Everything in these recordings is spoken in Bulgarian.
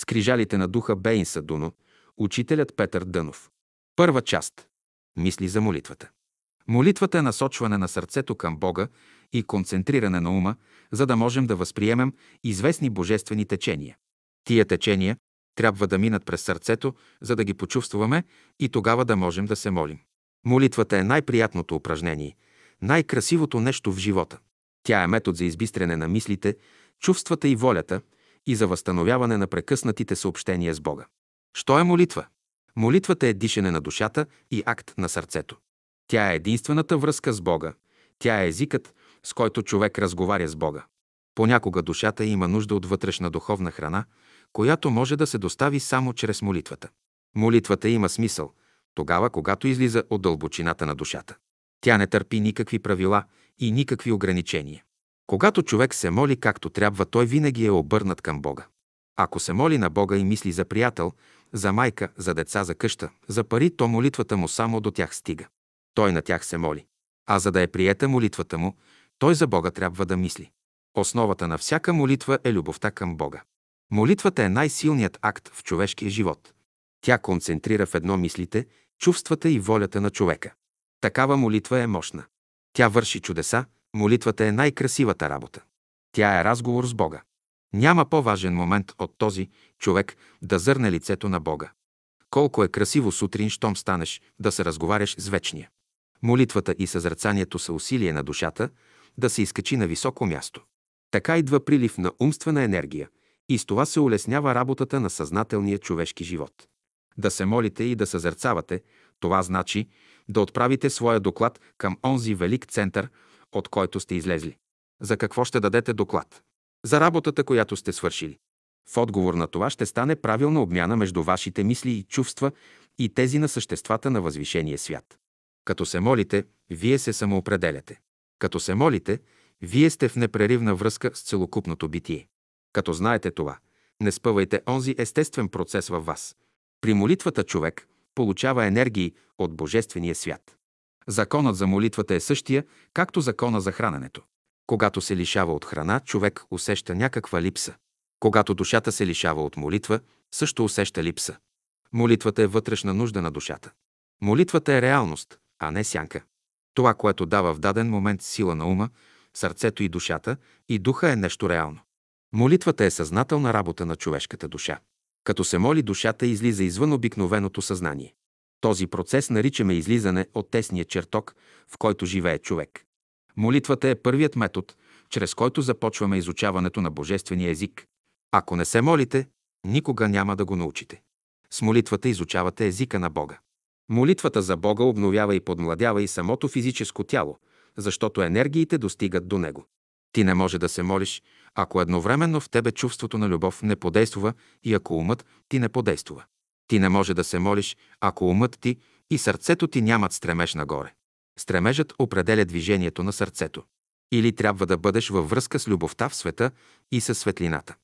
Скрижалите на духа Бейнса Дуно, учителят Петър Дънов. Първа част. Мисли за молитвата. Молитвата е насочване на сърцето към Бога и концентриране на ума, за да можем да възприемем известни божествени течения. Тия течения трябва да минат през сърцето, за да ги почувстваме и тогава да можем да се молим. Молитвата е най-приятното упражнение, най-красивото нещо в живота. Тя е метод за избистрене на мислите, чувствата и волята и за възстановяване на прекъснатите съобщения с Бога. Що е молитва? Молитвата е дишане на душата и акт на сърцето. Тя е единствената връзка с Бога. Тя е езикът, с който човек разговаря с Бога. Понякога душата има нужда от вътрешна духовна храна, която може да се достави само чрез молитвата. Молитвата има смисъл тогава, когато излиза от дълбочината на душата. Тя не търпи никакви правила и никакви ограничения. Когато човек се моли както трябва, той винаги е обърнат към Бога. Ако се моли на Бога и мисли за приятел, за майка, за деца, за къща, за пари, то молитвата му само до тях стига. Той на тях се моли. А за да е приета молитвата му, той за Бога трябва да мисли. Основата на всяка молитва е любовта към Бога. Молитвата е най-силният акт в човешкия живот. Тя концентрира в едно мислите, чувствата и волята на човека. Такава молитва е мощна. Тя върши чудеса, молитвата е най-красивата работа. Тя е разговор с Бога. Няма по-важен момент от този човек да зърне лицето на Бога. Колко е красиво сутрин, щом станеш да се разговаряш с вечния. Молитвата и съзрацанието са усилие на душата да се изкачи на високо място. Така идва прилив на умствена енергия и с това се улеснява работата на съзнателния човешки живот. Да се молите и да съзерцавате, това значи да отправите своя доклад към онзи велик център, от който сте излезли. За какво ще дадете доклад? За работата, която сте свършили. В отговор на това ще стане правилна обмяна между вашите мисли и чувства и тези на съществата на възвишения свят. Като се молите, вие се самоопределяте. Като се молите, вие сте в непреривна връзка с целокупното битие. Като знаете това, не спъвайте онзи естествен процес във вас. При молитвата човек получава енергии от Божествения свят. Законът за молитвата е същия, както закона за храненето. Когато се лишава от храна, човек усеща някаква липса. Когато душата се лишава от молитва, също усеща липса. Молитвата е вътрешна нужда на душата. Молитвата е реалност, а не сянка. Това, което дава в даден момент сила на ума, сърцето и душата, и духа е нещо реално. Молитвата е съзнателна работа на човешката душа. Като се моли, душата излиза извън обикновеното съзнание. Този процес наричаме излизане от тесния чертог, в който живее човек. Молитвата е първият метод, чрез който започваме изучаването на божествения език. Ако не се молите, никога няма да го научите. С молитвата изучавате езика на Бога. Молитвата за Бога обновява и подмладява и самото физическо тяло, защото енергиите достигат до него. Ти не може да се молиш, ако едновременно в тебе чувството на любов не подействува и ако умът ти не подействува. Ти не може да се молиш, ако умът ти и сърцето ти нямат стремеж нагоре. Стремежът определя движението на сърцето. Или трябва да бъдеш във връзка с любовта в света и със светлината.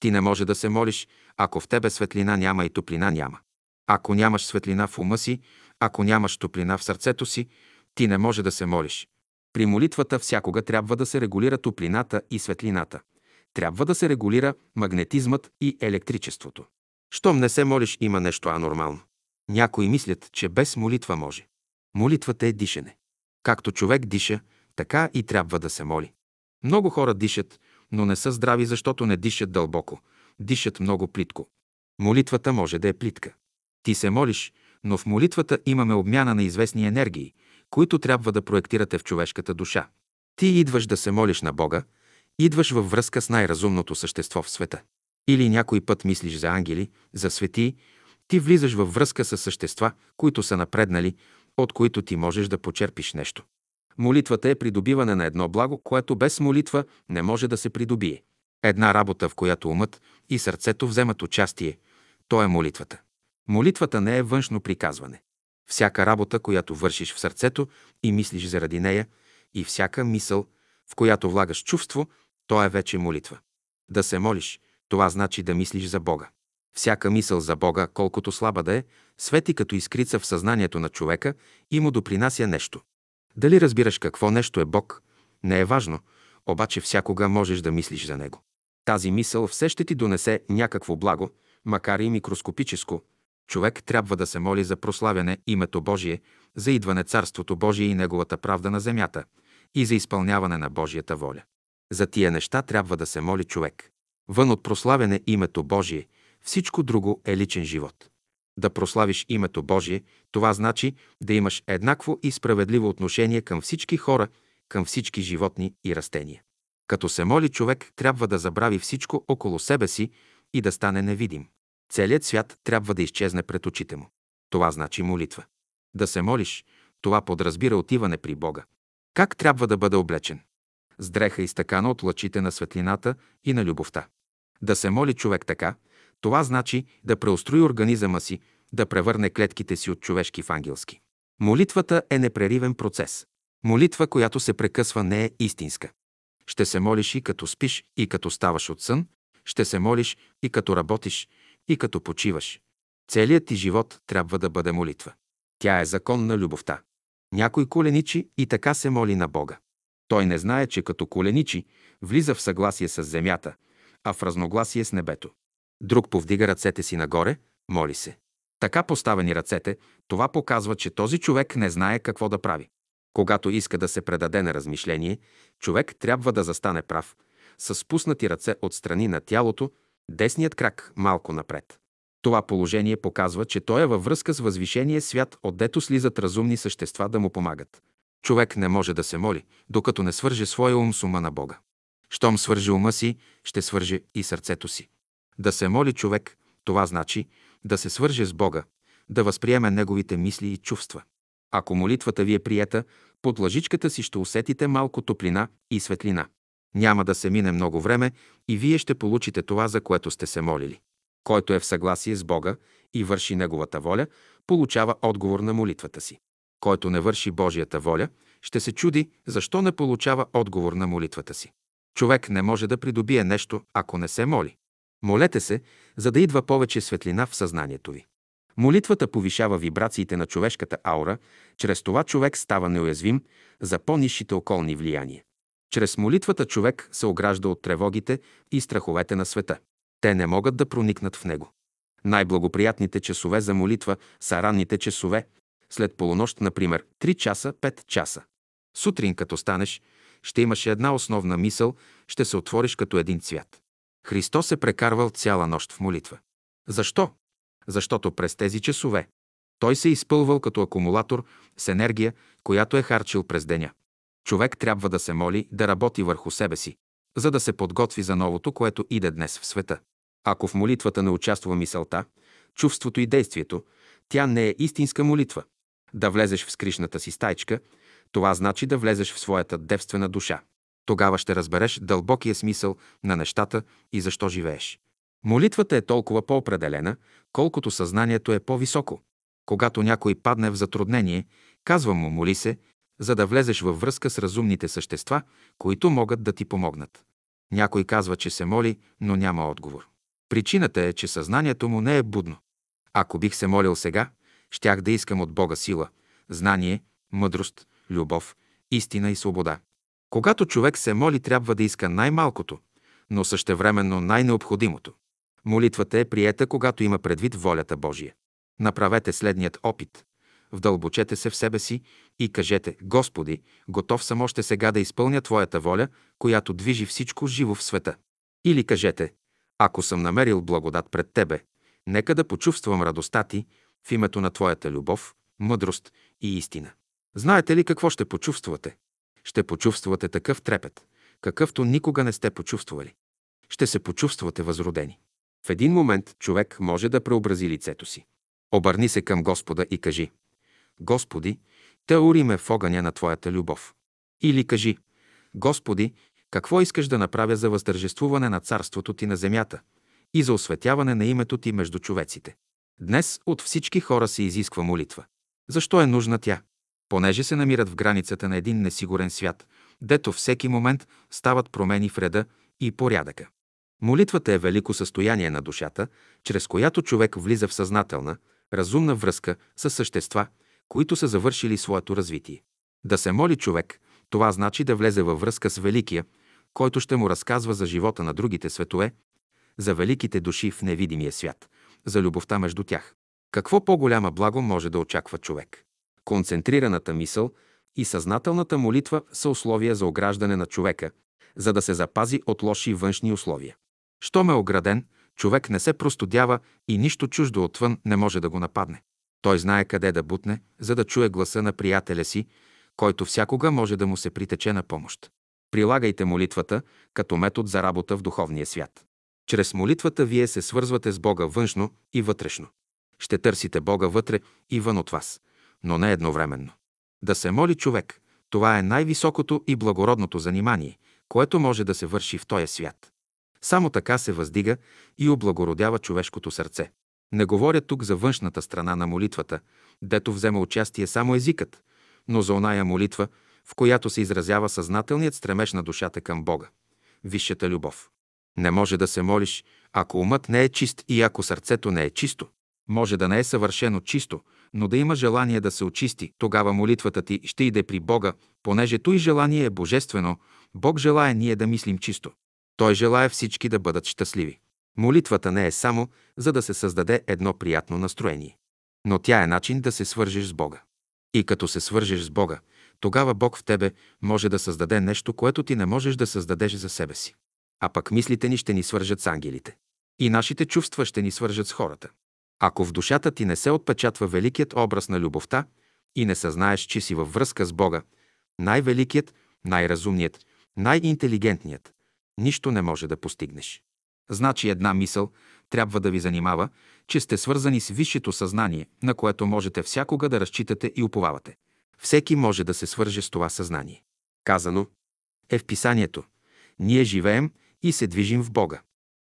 Ти не може да се молиш, ако в тебе светлина няма и топлина няма. Ако нямаш светлина в ума си, ако нямаш топлина в сърцето си, ти не може да се молиш. При молитвата всякога трябва да се регулира топлината и светлината. Трябва да се регулира магнетизмът и електричеството. Щом не се молиш, има нещо анормално. Някои мислят, че без молитва може. Молитвата е дишане. Както човек диша, така и трябва да се моли. Много хора дишат, но не са здрави, защото не дишат дълбоко, дишат много плитко. Молитвата може да е плитка. Ти се молиш, но в молитвата имаме обмяна на известни енергии, които трябва да проектирате в човешката душа. Ти идваш да се молиш на Бога, идваш във връзка с най-разумното същество в света. Или някой път мислиш за ангели, за светии, ти влизаш във връзка с същества, които са напреднали, от които ти можеш да почерпиш нещо. Молитвата е придобиване на едно благо, което без молитва не може да се придобие. Една работа, в която умът и сърцето вземат участие, то е молитвата. Молитвата не е външно приказване. Всяка работа, която вършиш в сърцето и мислиш заради нея, и всяка мисъл, в която влагаш чувство, то е вече молитва. Да се молиш, това значи да мислиш за Бога. Всяка мисъл за Бога, колкото слаба да е, свети като искрица в съзнанието на човека и му допринася нещо. Дали разбираш какво нещо е Бог, не е важно, обаче всякога можеш да мислиш за Него. Тази мисъл все ще ти донесе някакво благо, макар и микроскопическо, човек трябва да се моли за прославяне името Божие, за идване Царството Божие и Неговата правда на земята и за изпълняване на Божията воля. За тия неща трябва да се моли човек. Вън от прославяне името Божие, всичко друго е личен живот. Да прославиш името Божие, това значи да имаш еднакво и справедливо отношение към всички хора, към всички животни и растения. Като се моли човек, трябва да забрави всичко около себе си и да стане невидим. Целият свят трябва да изчезне пред очите му. Това значи молитва. Да се молиш, това подразбира отиване при Бога. Как трябва да бъде облечен? С дреха изтъкана от лъчите на светлината и на любовта. Да се моли човек така, това значи да преустрои организъма си, да превърне клетките си от човешки в ангелски. Молитвата е непреривен процес. Молитва, която се прекъсва, не е истинска. Ще се молиш и като спиш, и като ставаш от сън, ще се молиш и като работиш, и като почиваш. Целият ти живот трябва да бъде молитва. Тя е закон на любовта. Някой коленичи и така се моли на Бога. Той не знае, че като коленичи влиза в съгласие с земята, а в разногласие с небето. Друг повдига ръцете си нагоре, моли се. Така поставени ръцете, това показва, че този човек не знае какво да прави. Когато иска да се предаде на размишление, човек трябва да застане прав, с спуснати ръце от страни на тялото, десният крак малко напред. Това положение показва, че той е във връзка с възвишение свят, отдето слизат разумни същества да му помагат. Човек не може да се моли, докато не свърже своя ум с ума на Бога. Щом свърже ума си, ще свърже и сърцето си. Да се моли човек, това значи да се свърже с Бога, да възприеме Неговите мисли и чувства. Ако молитвата ви е приета, под лъжичката си ще усетите малко топлина и светлина. Няма да се мине много време и вие ще получите това, за което сте се молили. Който е в съгласие с Бога и върши Неговата воля, получава отговор на молитвата си. Който не върши Божията воля, ще се чуди защо не получава отговор на молитвата си. Човек не може да придобие нещо, ако не се моли. Молете се, за да идва повече светлина в съзнанието ви. Молитвата повишава вибрациите на човешката аура, чрез това човек става неуязвим за по-низшите околни влияния. Чрез молитвата човек се огражда от тревогите и страховете на света. Те не могат да проникнат в него. Най-благоприятните часове за молитва са ранните часове, след полунощ, например, 3 часа, 5 часа. Сутрин, като станеш, ще имаш една основна мисъл, ще се отвориш като един цвят. Христос е прекарвал цяла нощ в молитва. Защо? Защото през тези часове той се е изпълвал като акумулатор с енергия, която е харчил през деня. Човек трябва да се моли, да работи върху себе си, за да се подготви за новото, което иде днес в света. Ако в молитвата не участва мисълта, чувството и действието, тя не е истинска молитва. Да влезеш в скришната си стайчка, това значи да влезеш в своята девствена душа. Тогава ще разбереш дълбокия смисъл на нещата и защо живееш. Молитвата е толкова по-определена, колкото съзнанието е по-високо. Когато някой падне в затруднение, казва му моли се, за да влезеш във връзка с разумните същества, които могат да ти помогнат. Някой казва, че се моли, но няма отговор. Причината е, че съзнанието му не е будно. Ако бих се молил сега, щях да искам от Бога сила, знание, мъдрост, любов, истина и свобода. Когато човек се моли, трябва да иска най-малкото, но същевременно най-необходимото. Молитвата е приета, когато има предвид волята Божия. Направете следният опит. Вдълбочете се в себе си и кажете, Господи, готов съм още сега да изпълня Твоята воля, която движи всичко живо в света. Или кажете, ако съм намерил благодат пред Тебе, нека да почувствам радостта Ти в името на Твоята любов, мъдрост и истина. Знаете ли какво ще почувствате? Ще почувствате такъв трепет, какъвто никога не сте почувствали. Ще се почувствате възродени. В един момент човек може да преобрази лицето си. Обърни се към Господа и кажи Господи, те уриме в огъня на Твоята любов. Или кажи Господи, какво искаш да направя за въздържествуване на царството Ти на земята и за осветяване на името Ти между човеците? Днес от всички хора се изисква молитва. Защо е нужна тя? Понеже се намират в границата на един несигурен свят, дето всеки момент стават промени в реда и порядъка. Молитвата е велико състояние на душата, чрез която човек влиза в съзнателна, разумна връзка с същества, които са завършили своето развитие. Да се моли човек, това значи да влезе във връзка с Великия, който ще му разказва за живота на другите светове, за великите души в невидимия свят, за любовта между тях. Какво по-голяма благо може да очаква човек? Концентрираната мисъл и съзнателната молитва са условия за ограждане на човека, за да се запази от лоши външни условия. Щом е ограден, човек не се простудява и нищо чуждо отвън не може да го нападне. Той знае къде да бутне, за да чуе гласа на приятеля си, който всякога може да му се притече на помощ. Прилагайте молитвата като метод за работа в духовния свят. Чрез молитвата вие се свързвате с Бога външно и вътрешно. Ще търсите Бога вътре и вън от вас, но не едновременно. Да се моли човек, това е най-високото и благородното занимание, което може да се върши в този свят. Само така се въздига и облагородява човешкото сърце. Не говоря тук за външната страна на молитвата, дето взема участие само езикът, но за оная молитва, в която се изразява съзнателният стремеж на душата към Бога, висшата любов. Не може да се молиш, ако умът не е чист и ако сърцето не е чисто. Може да не е съвършено чисто, но да има желание да се очисти, тогава молитвата ти ще иде при Бога, понеже той желание е божествено, Бог желая ние да мислим чисто. Той желая всички да бъдат щастливи. Молитвата не е само за да се създаде едно приятно настроение, но тя е начин да се свържеш с Бога. И като се свържеш с Бога, тогава Бог в тебе може да създаде нещо, което ти не можеш да създадеш за себе си. А пък мислите ни ще ни свържат с ангелите. И нашите чувства ще ни свържат с хората. Ако в душата ти не се отпечатва великият образ на любовта и не съзнаеш, че си във връзка с Бога, най-великият, най-разумният, най-интелигентният, нищо не може да постигнеш. Значи една мисъл трябва да ви занимава, че сте свързани с висшето съзнание, на което можете всякога да разчитате и уповавате. Всеки може да се свърже с това съзнание. Казано е в писанието. Ние живеем и се движим в Бога.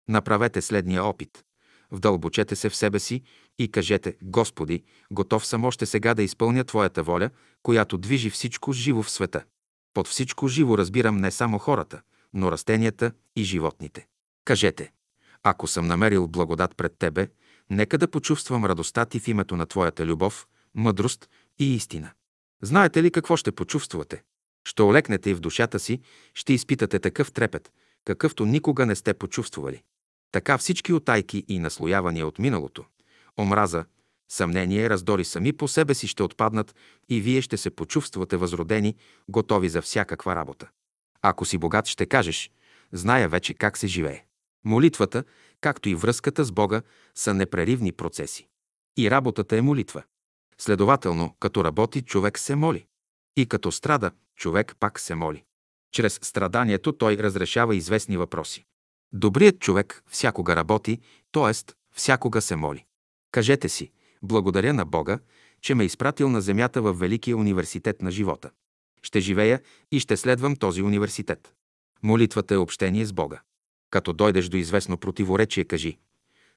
Направете следния опит. Вдълбочете се в себе си и кажете, Господи, готов съм още сега да изпълня Твоята воля, която движи всичко живо в света. Под всичко живо разбирам не само хората, но растенията и животните. Кажете, ако съм намерил благодат пред Тебе, нека да почувствам радостта Ти в името на Твоята любов, мъдрост и истина. Знаете ли какво ще почувствате? Ще олекнете и в душата си, ще изпитате такъв трепет, какъвто никога не сте почувствали. Така всички отайки и наслоявания от миналото, омраза, съмнение, раздори сами по себе си ще отпаднат и вие ще се почувствате възродени, готови за всякаква работа. Ако си богат, ще кажеш, зная вече как се живее. Молитвата, както и връзката с Бога, са непреривни процеси. И работата е молитва. Следователно, като работи, човек се моли. И като страда, човек пак се моли. Чрез страданието той разрешава известни въпроси. Добрият човек всякога работи, т.е. всякога се моли. Кажете си, благодаря на Бога, че ме е изпратил на земята в Великия университет на живота. Ще живея и ще следвам този университет. Молитвата е общение с Бога. Като дойдеш до известно противоречие, кажи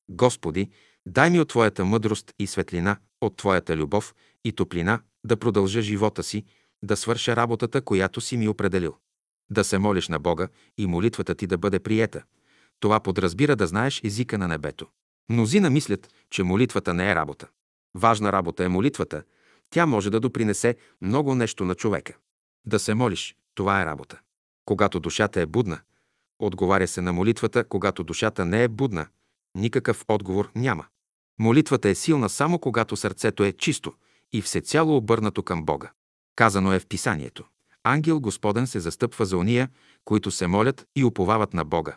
Господи, дай ми от Твоята мъдрост и светлина, от Твоята любов и топлина да продължа живота си, да свърша работата, която си ми определил. Да се молиш на Бога и молитвата ти да бъде приета. Това подразбира да знаеш езика на небето. Мнозина мислят, че молитвата не е работа. Важна работа е молитвата. Тя може да допринесе много нещо на човека. Да се молиш, това е работа. Когато душата е будна, отговаря се на молитвата, когато душата не е будна, никакъв отговор няма. Молитвата е силна само когато сърцето е чисто и всецяло обърнато към Бога. Казано е в писанието. Ангел Господен се застъпва за ония, които се молят и уповават на Бога.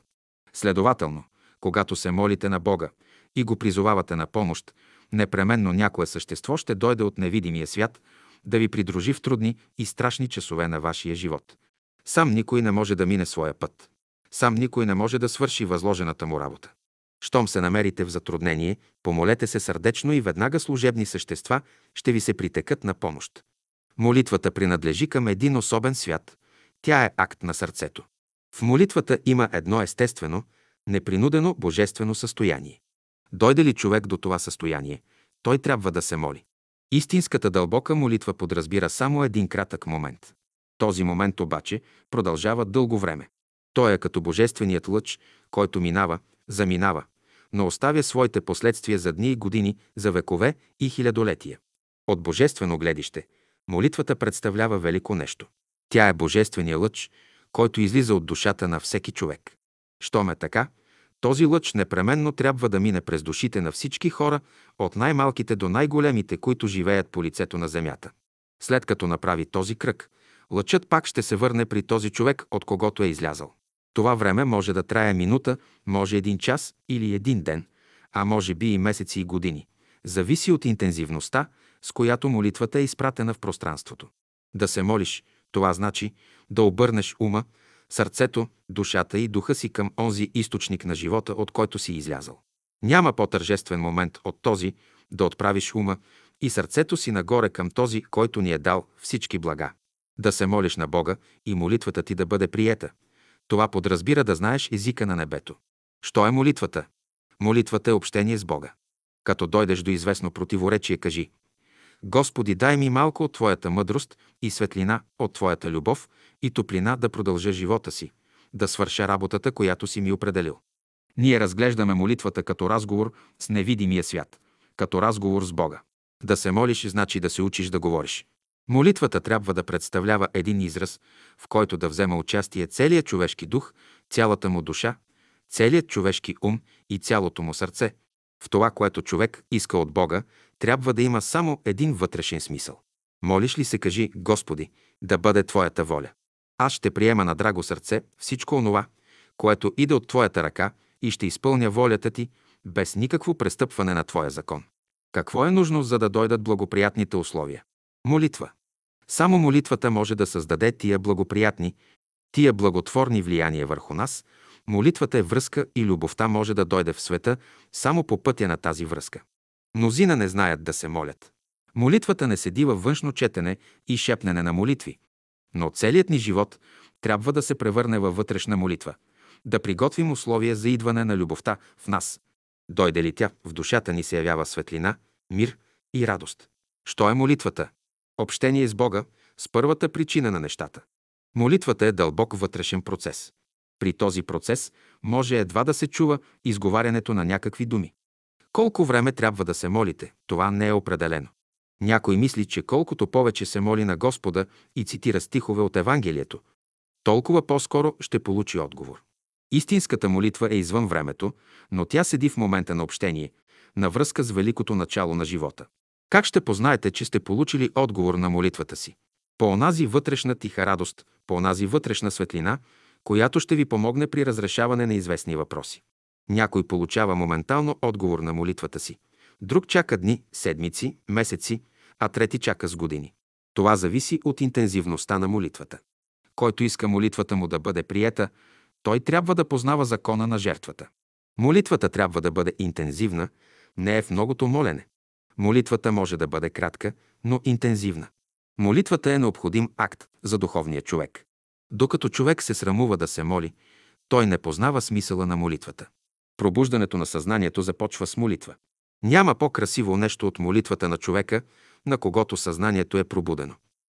Следователно, когато се молите на Бога и го призовавате на помощ, непременно някое същество ще дойде от невидимия свят да ви придружи в трудни и страшни часове на вашия живот. Сам никой не може да мине своя път. Сам никой не може да свърши възложената му работа. Щом се намерите в затруднение, помолете се сърдечно и веднага служебни същества ще ви се притекат на помощ. Молитвата принадлежи към един особен свят. Тя е акт на сърцето. В молитвата има едно естествено, непринудено божествено състояние. Дойде ли човек до това състояние, той трябва да се моли. Истинската дълбока молитва подразбира само един кратък момент. Този момент обаче продължава дълго време. Той е като божественият лъч, който минава, заминава, но оставя своите последствия за дни и години, за векове и хилядолетия. От божествено гледище, молитвата представлява велико нещо. Тя е божествения лъч, който излиза от душата на всеки човек. Щом е така, Този лъч непременно трябва да мине през душите на всички хора, от най-малките до най-големите, които живеят по лицето на земята. След като направи този кръг, лъчът пак ще се върне при този човек, от когото е излязъл. Това време може да трае минута, може един час или един ден, а може би и месеци и години. Зависи от интензивността, с която молитвата е изпратена в пространството. Да се молиш, това значи да обърнеш ума, сърцето, душата и духа си към онзи източник на живота, от който си излязъл. Няма по-тържествен момент от този да отправиш ума и сърцето си нагоре към този, който ни е дал всички блага. Да се молиш на Бога и молитвата ти да бъде приета. Това подразбира да знаеш езика на небето. Що е молитвата? Молитвата е общение с Бога. Като дойдеш до известно противоречие, кажи Господи, дай ми малко от Твоята мъдрост и светлина от Твоята любов и топлина да продължа живота си, да свърша работата, която си ми определил. Ние разглеждаме молитвата като разговор с невидимия свят, като разговор с Бога. Да се молиш значи да се учиш да говориш. Молитвата трябва да представлява един израз, в който да взема участие целият човешки дух, цялата му душа, целият човешки ум и цялото му сърце. В това, което човек иска от Бога, трябва да има само един вътрешен смисъл. Молиш ли се, кажи, Господи, да бъде Твоята воля. Аз ще приема на драго сърце всичко онова, което иде от Твоята ръка и ще изпълня волята Ти, без никакво престъпване на Твоя закон. Какво е нужно, за да дойдат благоприятните условия? Молитва. Само молитвата може да създаде тия благоприятни, тия благотворни влияния върху нас. Молитвата е връзка и любовта може да дойде в света само по пътя на тази връзка. Мнозина не знаят да се молят. Молитвата не седи във външно четене и шепнене на молитви, но целият ни живот трябва да се превърне във вътрешна молитва, да приготвим условия за идване на любовта в нас. Дойде ли тя, в душата ни се явява светлина, мир и радост. Що е молитвата? Общение с Бога с първата причина на нещата. Молитвата е дълбок вътрешен процес. При този процес може едва да се чува изговарянето на някакви думи. Колко време трябва да се молите, това не е определено. Някой мисли, че колкото повече се моли на Господа и цитира стихове от Евангелието, толкова по-скоро ще получи отговор. Истинската молитва е извън времето, но тя седи в момента на общение, на връзка с великото начало на живота. Как ще познаете, че сте получили отговор на молитвата си? По онази вътрешна тиха радост, по онази вътрешна светлина, която ще ви помогне при разрешаване на известни въпроси. Някой получава моментално отговор на молитвата си. Друг чака дни, седмици, месеци, а трети чака с години. Това зависи от интензивността на молитвата. Който иска молитвата му да бъде приета, той трябва да познава закона на жертвата. Молитвата трябва да бъде интензивна, не е в многото молене. Молитвата може да бъде кратка, но интензивна. Молитвата е необходим акт за духовния човек. Докато човек се срамува да се моли, той не познава смисъла на молитвата. Пробуждането на съзнанието започва с молитва. Няма по-красиво нещо от молитвата на човека, на когото съзнанието е пробудено.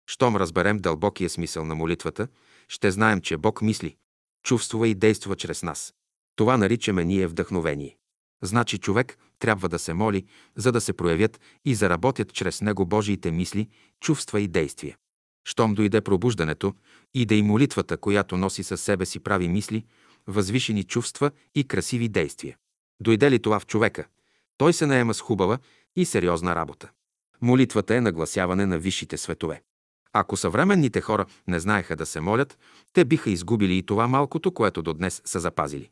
Щом разберем дълбокия смисъл на молитвата, ще знаем, че Бог мисли, чувствува и действа чрез нас. Това наричаме ние вдъхновение. Значи човек трябва да се моли, за да се проявят и заработят чрез него Божиите мисли, чувства и действия. Щом дойде пробуждането, и да и молитвата, която носи със себе си прави мисли, възвишени чувства и красиви действия. Дойде ли това в човека, той се наема с хубава и сериозна работа. Молитвата е нагласяване на висшите светове. Ако съвременните хора не знаеха да се молят, те биха изгубили и това малкото, което до днес са запазили.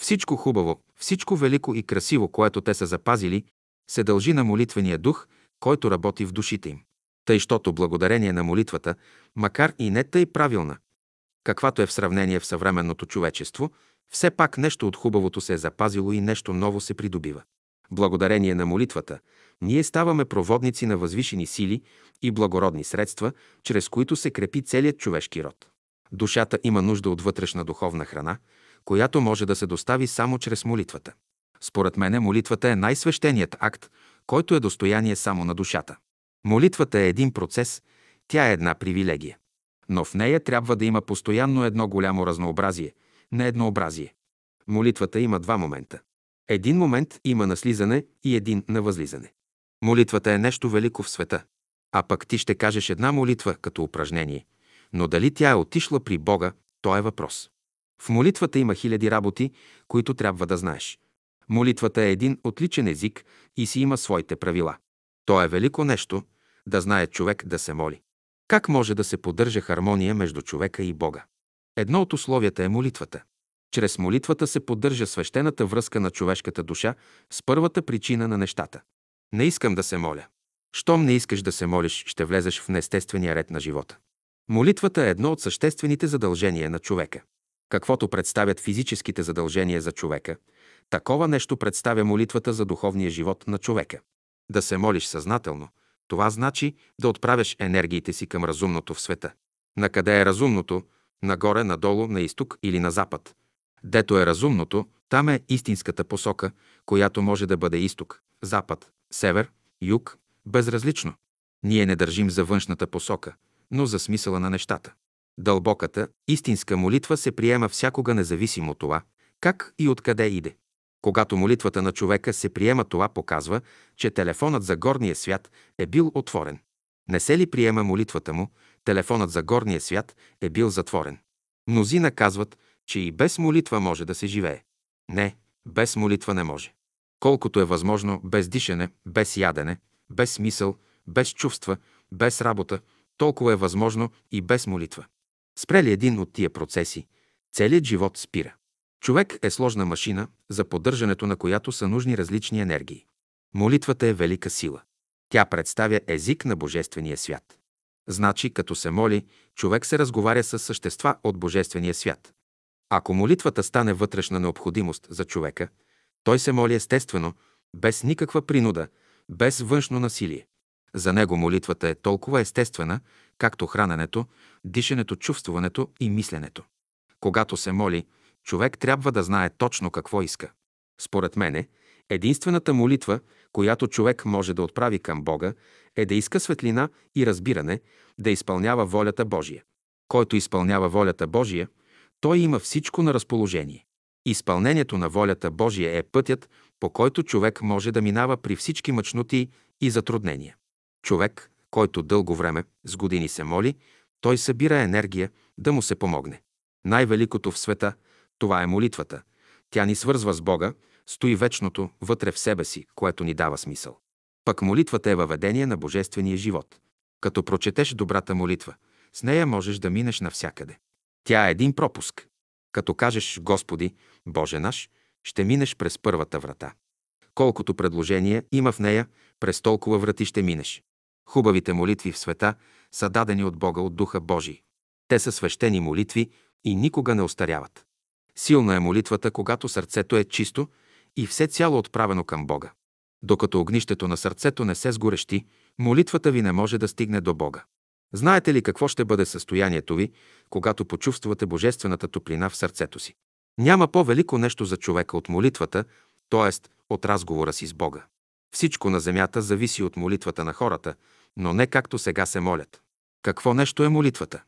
Всичко хубаво, всичко велико и красиво, което те са запазили, се дължи на молитвения дух, който работи в душите им. Тъй, щото благодарение на молитвата, макар и не тъй правилна, каквато е в сравнение в съвременното човечество, все пак нещо от хубавото се е запазило и нещо ново се придобива. Благодарение на молитвата, ние ставаме проводници на възвишени сили и благородни средства, чрез които се крепи целият човешки род. Душата има нужда от вътрешна духовна храна, която може да се достави само чрез молитвата. Според мене молитвата е най-свещеният акт, който е достояние само на душата. Молитвата е един процес, тя е една привилегия. Но в нея трябва да има постоянно едно голямо разнообразие, не еднообразие. Молитвата има два момента. Един момент има на слизане и един на възлизане. Молитвата е нещо велико в света. А пък ти ще кажеш една молитва като упражнение. Но дали тя е отишла при Бога, то е въпрос. В молитвата има хиляди работи, които трябва да знаеш. Молитвата е един отличен език и си има своите правила. То е велико нещо да знае човек да се моли. Как може да се поддържа хармония между човека и Бога? Едно от условията е молитвата. Чрез молитвата се поддържа свещената връзка на човешката душа с първата причина на нещата. Не искам да се моля. Щом не искаш да се молиш, ще влезеш в неестествения ред на живота. Молитвата е едно от съществените задължения на човека. Каквото представят физическите задължения за човека, такова нещо представя молитвата за духовния живот на човека. Да се молиш съзнателно, това значи да отправяш енергиите си към разумното в света. На къде е разумното? Нагоре, надолу, на изток или на запад. Дето е разумното, там е истинската посока, която може да бъде изток, запад, север, юг, безразлично. Ние не държим за външната посока, но за смисъла на нещата. Дълбоката, истинска молитва се приема всякога независимо от това, как и откъде иде. Когато молитвата на човека се приема, това показва, че телефонът за горния свят е бил отворен. Не се ли приема молитвата му, телефонът за горния свят е бил затворен. Мнозина казват, че и без молитва може да се живее. Не, без молитва не може. Колкото е възможно, без дишане, без ядене, без смисъл, без чувства, без работа, толкова е възможно и без молитва. Спре ли един от тия процеси, целият живот спира. Човек е сложна машина, за поддържането на която са нужни различни енергии. Молитвата е велика сила. Тя представя език на Божествения свят. Значи, като се моли, човек се разговаря с същества от Божествения свят. Ако молитвата стане вътрешна необходимост за човека, той се моли естествено, без никаква принуда, без външно насилие. За него молитвата е толкова естествена, както храненето, дишането, чувствуването и мисленето. Когато се моли, човек трябва да знае точно какво иска. Според мене, единствената молитва, която човек може да отправи към Бога, е да иска светлина и разбиране, да изпълнява волята Божия. Който изпълнява волята Божия, той има всичко на разположение. Изпълнението на волята Божия е пътят, по който човек може да минава при всички мъчноти и затруднения. Човек, който дълго време, с години се моли, той събира енергия да му се помогне. Най-великото в света – това е молитвата. Тя ни свързва с Бога, стои вечното вътре в себе си, което ни дава смисъл. Пък молитвата е въведение на божествения живот. Като прочетеш добрата молитва, с нея можеш да минеш навсякъде. Тя е един пропуск. Като кажеш Господи, Боже наш, ще минеш през първата врата. Колкото предложения има в нея, през толкова врати ще минеш. Хубавите молитви в света са дадени от Бога от Духа Божий. Те са свещени молитви и никога не остаряват. Силна е молитвата, когато сърцето е чисто и все цяло отправено към Бога. Докато огнището на сърцето не се сгорещи, молитвата ви не може да стигне до Бога. Знаете ли какво ще бъде състоянието ви, когато почувствате божествената топлина в сърцето си? Няма по-велико нещо за човека от молитвата, т.е. от разговора си с Бога. Всичко на земята зависи от молитвата на хората, но не както сега се молят. Какво нещо е молитвата?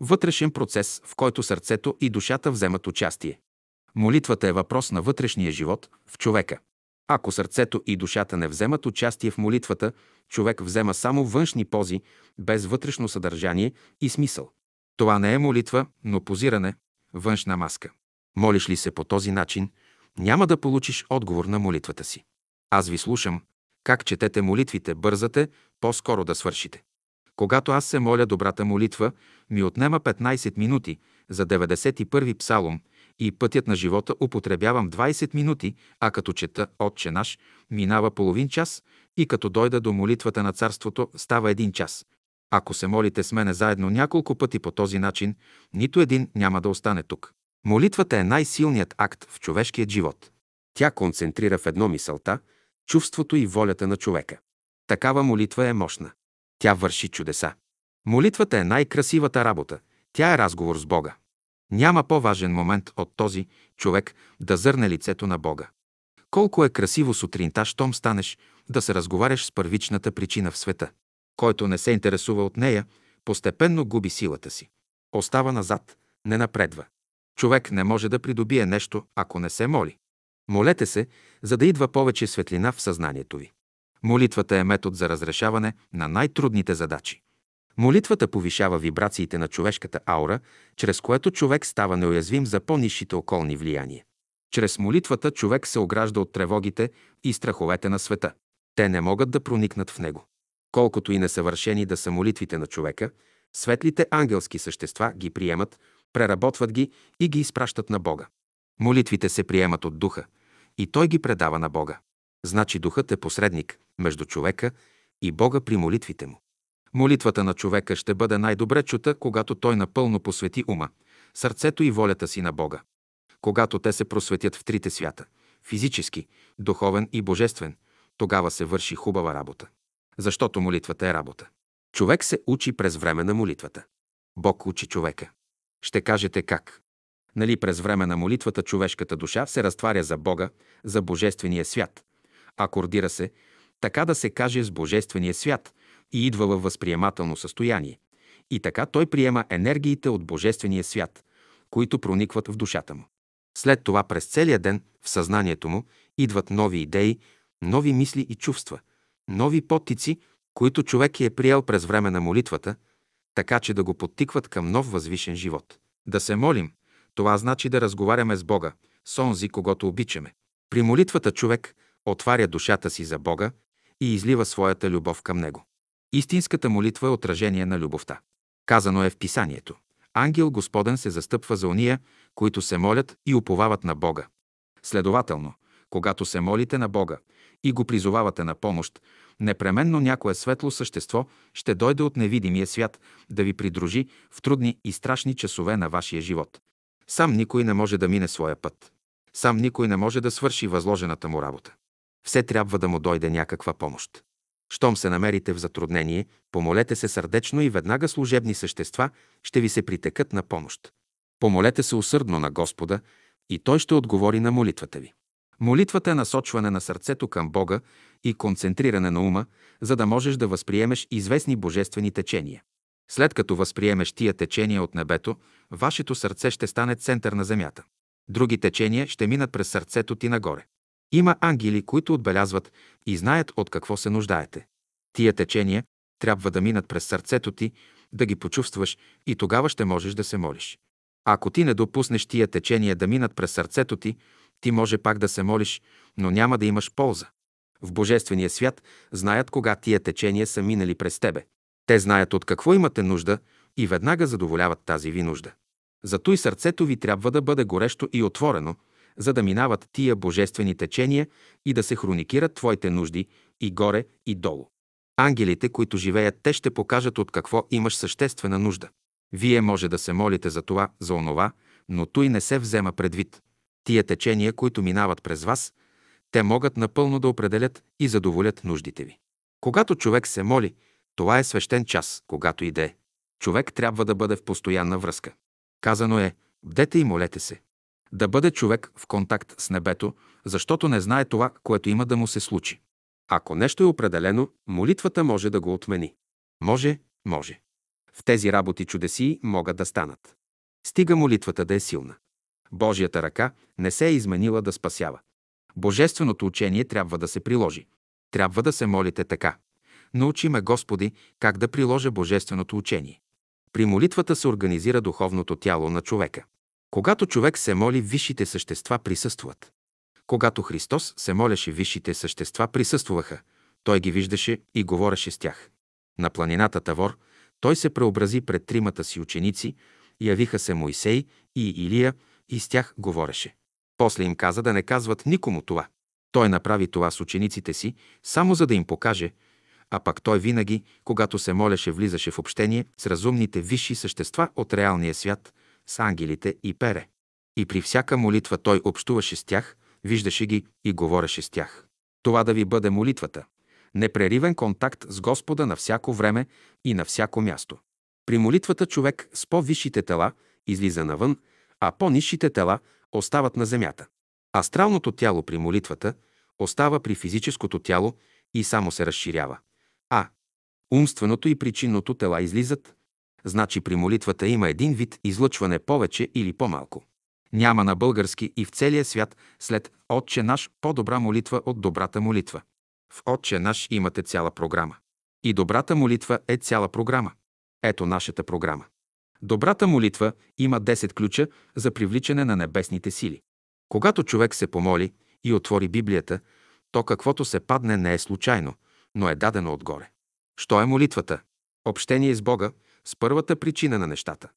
Вътрешен процес, в който сърцето и душата вземат участие. Молитвата е въпрос на вътрешния живот в човека. Ако сърцето и душата не вземат участие в молитвата, човек взема само външни пози, без вътрешно съдържание и смисъл. Това не е молитва, но позиране, външна маска. Молиш ли се по този начин, няма да получиш отговор на молитвата си. Аз ви слушам, как четете молитвите, бързате, по-скоро да свършите. Когато аз се моля добрата молитва, ми отнема 15 минути за 91-и псалом и пътят на живота употребявам 20 минути, а като чета Отче наш, минава половин час и като дойда до молитвата на царството, става един час. Ако се молите с мене заедно няколко пъти по този начин, нито един няма да остане тук. Молитвата е най-силният акт в човешкият живот. Тя концентрира в едно мисълта, чувството и волята на човека. Такава молитва е мощна. Тя върши чудеса. Молитвата е най-красивата работа. Тя е разговор с Бога. Няма по-важен момент от този човек да зърне лицето на Бога. Колко е красиво сутринта, щом станеш да се разговаряш с първичната причина в света. Който не се интересува от нея, постепенно губи силата си. Остава назад, не напредва. Човек не може да придобие нещо, ако не се моли. Молете се, за да идва повече светлина в съзнанието ви. Молитвата е метод за разрешаване на най-трудните задачи. Молитвата повишава вибрациите на човешката аура, чрез което човек става неуязвим за по-низшите околни влияния. Чрез молитвата човек се огражда от тревогите и страховете на света. Те не могат да проникнат в него. Колкото и несъвършени да са молитвите на човека, светлите ангелски същества ги приемат, преработват ги и ги изпращат на Бога. Молитвите се приемат от Духа и Той ги предава на Бога. Значи Духът е посредник между човека и Бога при молитвите му. Молитвата на човека ще бъде най-добре чута, когато той напълно посвети ума, сърцето и волята си на Бога. Когато те се просветят в трите свята – физически, духовен и божествен, тогава се върши хубава работа. Защото молитвата е работа. Човек се учи през време на молитвата. Бог учи човека. Ще кажете как? Нали през време на молитвата човешката душа се разтваря за Бога, за Божествения свят. Акордира се, така да се каже, с Божествения свят и идва във възприемателно състояние. И така той приема енергиите от Божествения свят, които проникват в душата му. След това през целия ден в съзнанието му идват нови идеи, нови мисли и чувства, нови подтици, които човек е приел през време на молитвата, така че да го подтикват към нов възвишен живот. Да се молим, това значи да разговаряме с Бога, с онзи, когато обичаме. При молитвата човек отваря душата си за Бога и излива своята любов към Него. Истинската молитва е отражение на любовта. Казано е в писанието. Ангел Господен се застъпва за ония, които се молят и уповават на Бога. Следователно, когато се молите на Бога и го призовавате на помощ, непременно някое светло същество ще дойде от невидимия свят да ви придружи в трудни и страшни часове на вашия живот. Сам никой не може да мине своя път. Сам никой не може да свърши възложената му работа. Все трябва да му дойде някаква помощ. Щом се намерите в затруднение, помолете се сърдечно и веднага служебни същества ще ви се притекат на помощ. Помолете се усърдно на Господа и Той ще отговори на молитвата ви. Молитвата е насочване на сърцето към Бога и концентриране на ума, за да можеш да възприемеш известни божествени течения. След като възприемеш тия течения от небето, вашето сърце ще стане център на земята. Други течения ще минат през сърцето ти нагоре. Има ангели, които отбелязват и знаят от какво се нуждаете. Тия течения трябва да минат през сърцето ти, да ги почувстваш и тогава ще можеш да се молиш. Ако ти не допуснеш тия течения да минат през сърцето ти, ти може пак да се молиш, но няма да имаш полза. В Божествения свят знаят кога тия течения са минали през тебе. Те знаят от какво имате нужда и веднага задоволяват тази ви нужда. Зато и сърцето ви трябва да бъде горещо и отворено, за да минават тия божествени течения и да се хроникират твоите нужди и горе, и долу. Ангелите, които живеят, те ще покажат от какво имаш съществена нужда. Вие може да се молите за това, за онова, но той не се взема предвид. Тия течения, които минават през вас, те могат напълно да определят и задоволят нуждите ви. Когато човек се моли, това е свещен час, когато иде. Човек трябва да бъде в постоянна връзка. Казано е, бдете и молете се. Да бъде човек в контакт с небето, защото не знае това, което има да му се случи. Ако нещо е определено, молитвата може да го отмени. Може, може. В тези работи чудеси могат да станат. Стига молитвата да е силна. Божията ръка не се е изменила да спасява. Божественото учение трябва да се приложи. Трябва да се молите така. Научи ме, Господи, как да приложа Божественото учение. При молитвата се организира духовното тяло на човека. Когато човек се моли, висшите същества присъстват. Когато Христос се молеше, висшите същества присъствуваха. Той ги виждаше и говореше с тях. На планината Тавор той се преобрази пред тримата си ученици, явиха се Моисей и Илия и с тях говореше. После им каза да не казват никому това. Той направи това с учениците си, само за да им покаже, а пък той винаги, когато се молеше, влизаше в общение с разумните висши същества от реалния свят, с ангелите и пере. И при всяка молитва той общуваше с тях, виждаше ги и говореше с тях. Това да ви бъде молитвата. Непреривен контакт с Господа на всяко време и на всяко място. При молитвата човек с по-висшите тела излиза навън, а по-низшите тела остават на земята. Астралното тяло при молитвата остава при физическото тяло и само се разширява. А умственото и причинното тела излизат, значи при молитвата има един вид излъчване повече или по-малко. Няма на български и в целия свят след Отче наш по-добра молитва от добрата молитва. В Отче наш имате цяла програма. И добрата молитва е цяла програма. Ето нашата програма. Добрата молитва има 10 ключа за привличане на небесните сили. Когато човек се помоли и отвори Библията, то каквото се падне не е случайно, но е дадено отгоре. Що е молитвата? Общение с Бога с първата причина на нещата.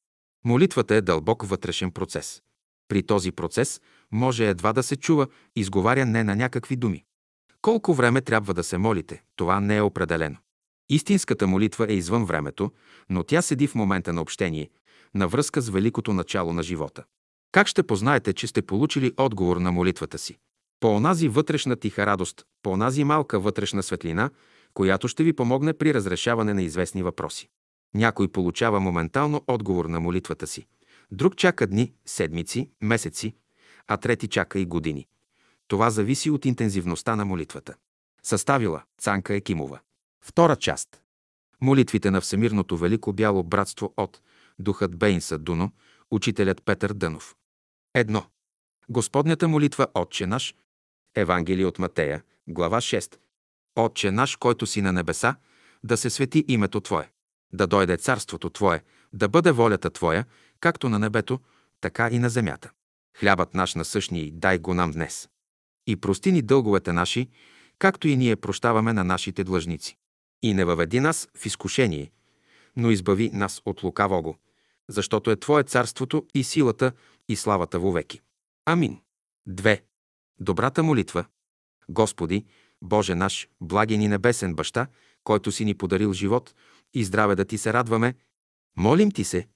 Молитвата е дълбок вътрешен процес. При този процес може едва да се чува изговаряне на някакви думи. Колко време трябва да се молите, това не е определено. Истинската молитва е извън времето, но тя седи в момента на общение, на връзка с великото начало на живота. Как ще познаете, че сте получили отговор на молитвата си? По онази вътрешна тиха радост, по онази малка вътрешна светлина, която ще ви помогне при разрешаване на известни въпроси. Някой получава моментално отговор на молитвата си. Друг чака дни, седмици, месеци, а трети чака и години. Това зависи от интензивността на молитвата. Съставила Цанка Екимова. Втора част. Молитвите на Всемирното Велико Бяло Братство от Духът Бейнса Дуно, учителят Петър Дънов. Едно. Господнята молитва Отче наш. Евангелие от Матея, глава 6. Отче наш, който си на небеса, да се свети името Твое. Да дойде царството Твое, да бъде волята Твоя, както на небето, така и на земята. Хлябът наш насъщни дай го нам днес. И прости ни дълговете наши, както и ние прощаваме на нашите длъжници. И не въведи нас в изкушение, но избави нас от лукавого, защото е Твое царството и силата и славата вовеки. Амин. 2. Добрата молитва. Господи, Боже наш, благен и небесен баща, който си ни подарил живот и здраве да ти се радваме, молим ти се,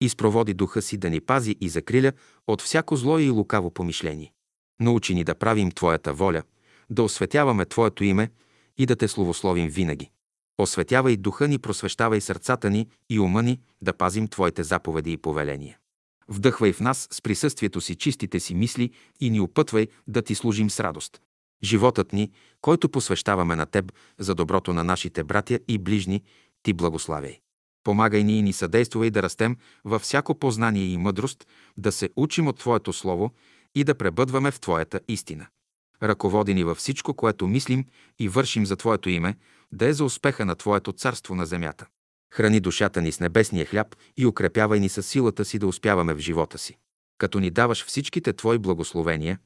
изпроводи духа си да ни пази и закриля от всяко зло и лукаво помишление. Научи ни да правим Твоята воля, да осветяваме Твоето име и да те словословим винаги. Осветявай духа ни, просвещавай сърцата ни и ума ни да пазим Твоите заповеди и повеления. Вдъхвай в нас с присъствието си чистите си мисли и ни опътвай да Ти служим с радост. Животът ни, който посвещаваме на Теб за доброто на нашите братя и ближни, Ти благославяй. Помагай ни и ни съдействай да растем във всяко познание и мъдрост, да се учим от Твоето Слово и да пребъдваме в Твоята истина. Ръководи ни във всичко, което мислим и вършим за Твоето име, да е за успеха на Твоето царство на земята. Храни душата ни с небесния хляб и укрепявай ни със силата си да успяваме в живота си. Като ни даваш всичките Твои благословения,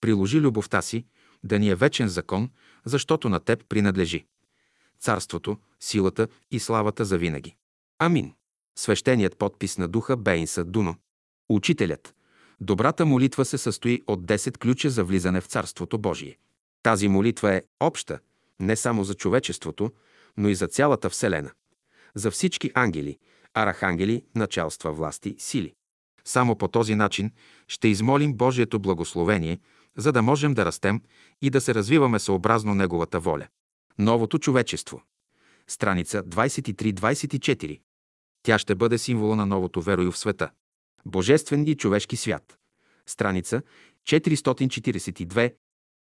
приложи любовта си, да ни е вечен закон, защото на Теб принадлежи. Царството, силата и славата за винаги. Амин. Свещеният подпис на духа Бейнса Дуно. Учителят. Добрата молитва се състои от 10 ключа за влизане в Царството Божие. Тази молитва е обща, не само за човечеството, но и за цялата Вселена. За всички ангели, арахангели, началства, власти, сили. Само по този начин ще измолим Божието благословение, за да можем да растем и да се развиваме съобразно Неговата воля. Новото човечество. Страница 23-24. Тя ще бъде символа на новото верою в света. Божествен и човешки свят. Страница 442.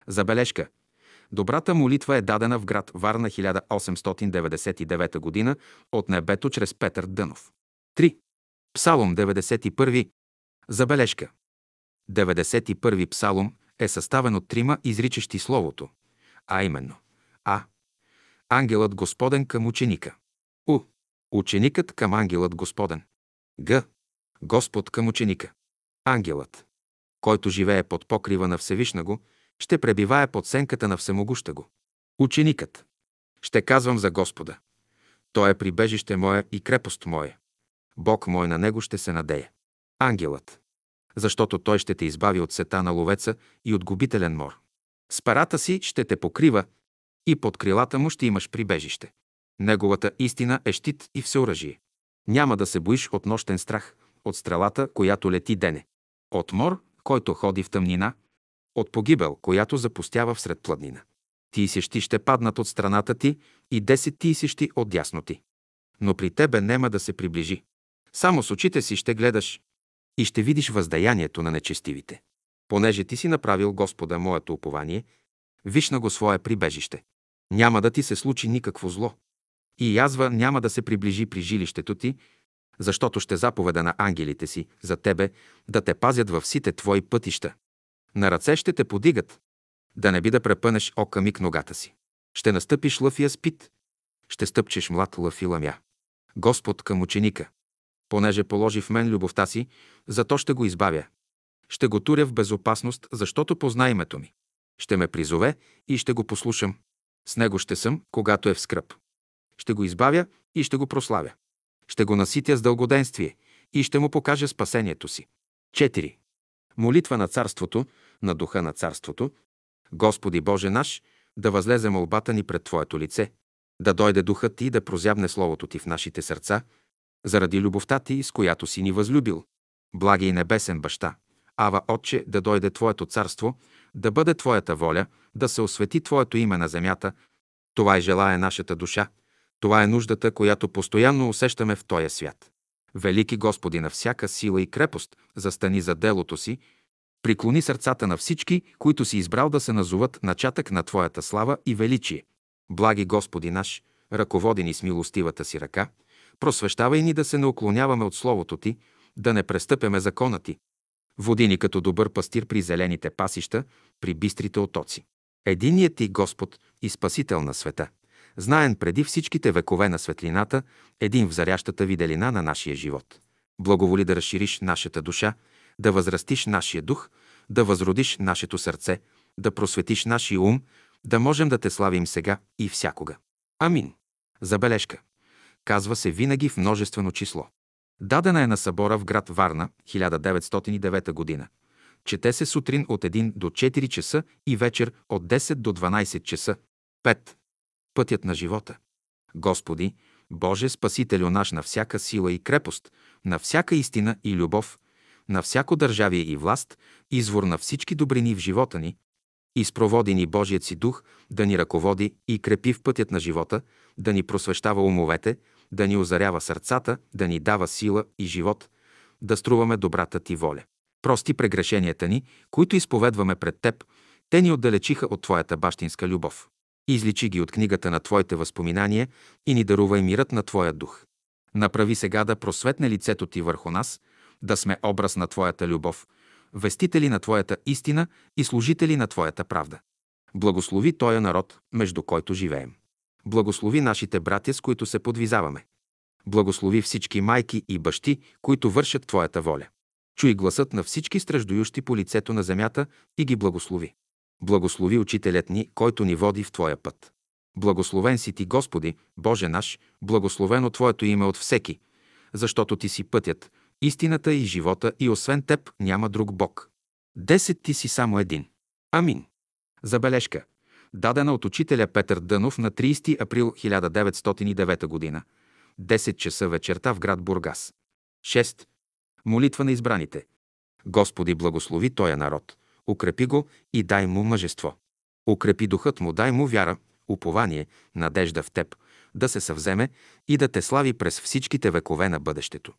Забележка. Добрата молитва е дадена в град Варна 1899 г. от небето чрез Петър Дънов. 3. Псалом 91. Забележка. 91 псалом е съставен от трима изричащи Словото, а именно А. Ангелът Господен към ученика. У. Ученикът към ангелът Господен. Г. Господ към ученика. Ангелът, който живее под покрива на Всевишна го, ще пребивае под сенката на Всемогуща го. Ученикът. Ще казвам за Господа. Той е прибежище мое и крепост моя. Бог мой на него ще се надея. Ангелът. Защото той ще те избави от сета на ловеца и от губителен мор. С парата си ще те покрива и под крилата му ще имаш прибежище. Неговата истина е щит и всеоръжие. Няма да се боиш от нощен страх, от стрелата, която лети дене, от мор, който ходи в тъмнина, от погибел, която запустява всред плъднина. Ти сещи ще паднат от страната ти и десет ти сещи от дясно ти. Но при тебе нема да се приближи. Само с очите си ще гледаш и ще видиш въздаянието на нечестивите. Понеже ти си направил Господа моето упование, виж на го свое прибежище. Няма да ти се случи никакво зло. И язва няма да се приближи при жилището ти, защото ще заповеда на ангелите си за тебе да те пазят във всите твои пътища. На ръце ще те подигат, да не би да препънеш ока миг ногата си. Ще настъпиш лъв и аспит, ще стъпчеш млад лъв и ламя. Господ към ученика. Понеже положи в мен любовта си, зато ще го избавя. Ще го туря в безопасност, защото позна името ми. Ще ме призове и ще го послушам. С него ще съм, когато е в скръп. Ще го избавя и ще го прославя. Ще го наситя с дългоденствие и ще му покажа спасението си. 4. Молитва на царството, на духа на царството. Господи Боже наш, да възлезе молбата ни пред Твоето лице, да дойде духът Ти да прозябне Словото Ти в нашите сърца, заради любовта Ти, с която си ни възлюбил. Благи и небесен баща, Ава Отче, да дойде Твоето царство, да бъде Твоята воля, да се освети Твоето име на земята. Това и желая нашата душа. Това е нуждата, която постоянно усещаме в този свят. Велики Господи на всяка сила и крепост, застани за делото си, приклони сърцата на всички, които си избрал да се назоват начатък на Твоята слава и величие. Благи Господи наш, ръководи ни с милостивата си ръка, просвещавай ни да се не уклоняваме от Словото Ти, да не престъпяме закона Ти. Води ни като добър пастир при зелените пасища, при бистрите отоци. Единият Ти Господ и Спасител на света, знаен преди всичките векове на светлината, един в зарящата виделина на нашия живот. Благоволи да разшириш нашата душа, да възрастиш нашия дух, да възродиш нашето сърце, да просветиш нашия ум, да можем да те славим сега и всякога. Амин. Забележка. Казва се винаги в множествено число. Дадена е на събора в град Варна, 1909 година. Чете се сутрин от 1 до 4 часа и вечер от 10 до 12 часа. 5. Пътят на живота. Господи, Боже, Спасителю наш на всяка сила и крепост, на всяка истина и любов, на всяко държавие и власт, извор на всички добрини в живота ни, изпроводи ни Божият си дух да ни ръководи и крепи в пътят на живота, да ни просвещава умовете, да ни озарява сърцата, да ни дава сила и живот, да струваме добрата ти воля. Прости прегрешенията ни, които изповедваме пред теб, те ни отдалечиха от твоята бащинска любов. Изличи ги от книгата на твоите възпоминания и ни дарувай мирът на твоя дух. Направи сега да просветне лицето ти върху нас, да сме образ на твоята любов, вестители на твоята истина и служители на твоята правда. Благослови тоя народ, между който живеем. Благослови нашите братя, с които се подвизаваме. Благослови всички майки и бащи, които вършат Твоята воля. Чуй гласът на всички страждующи по лицето на земята и ги благослови. Благослови учителят ни, който ни води в Твоя път. Благословен си Ти, Господи, Боже наш, благословено Твоето име от всеки, защото Ти си пътят, истината и живота и освен Теб няма друг Бог. Десет Ти си само един. Амин. Забележка дадена от учителя Петър Дънов на 30 април 1909 г. 10 часа вечерта в град Бургас. 6. Молитва на избраните. Господи, благослови тоя народ, укрепи го и дай му мъжество. Укрепи духът му, дай му вяра, упование, надежда в теб, да се съвземе и да те слави през всичките векове на бъдещето.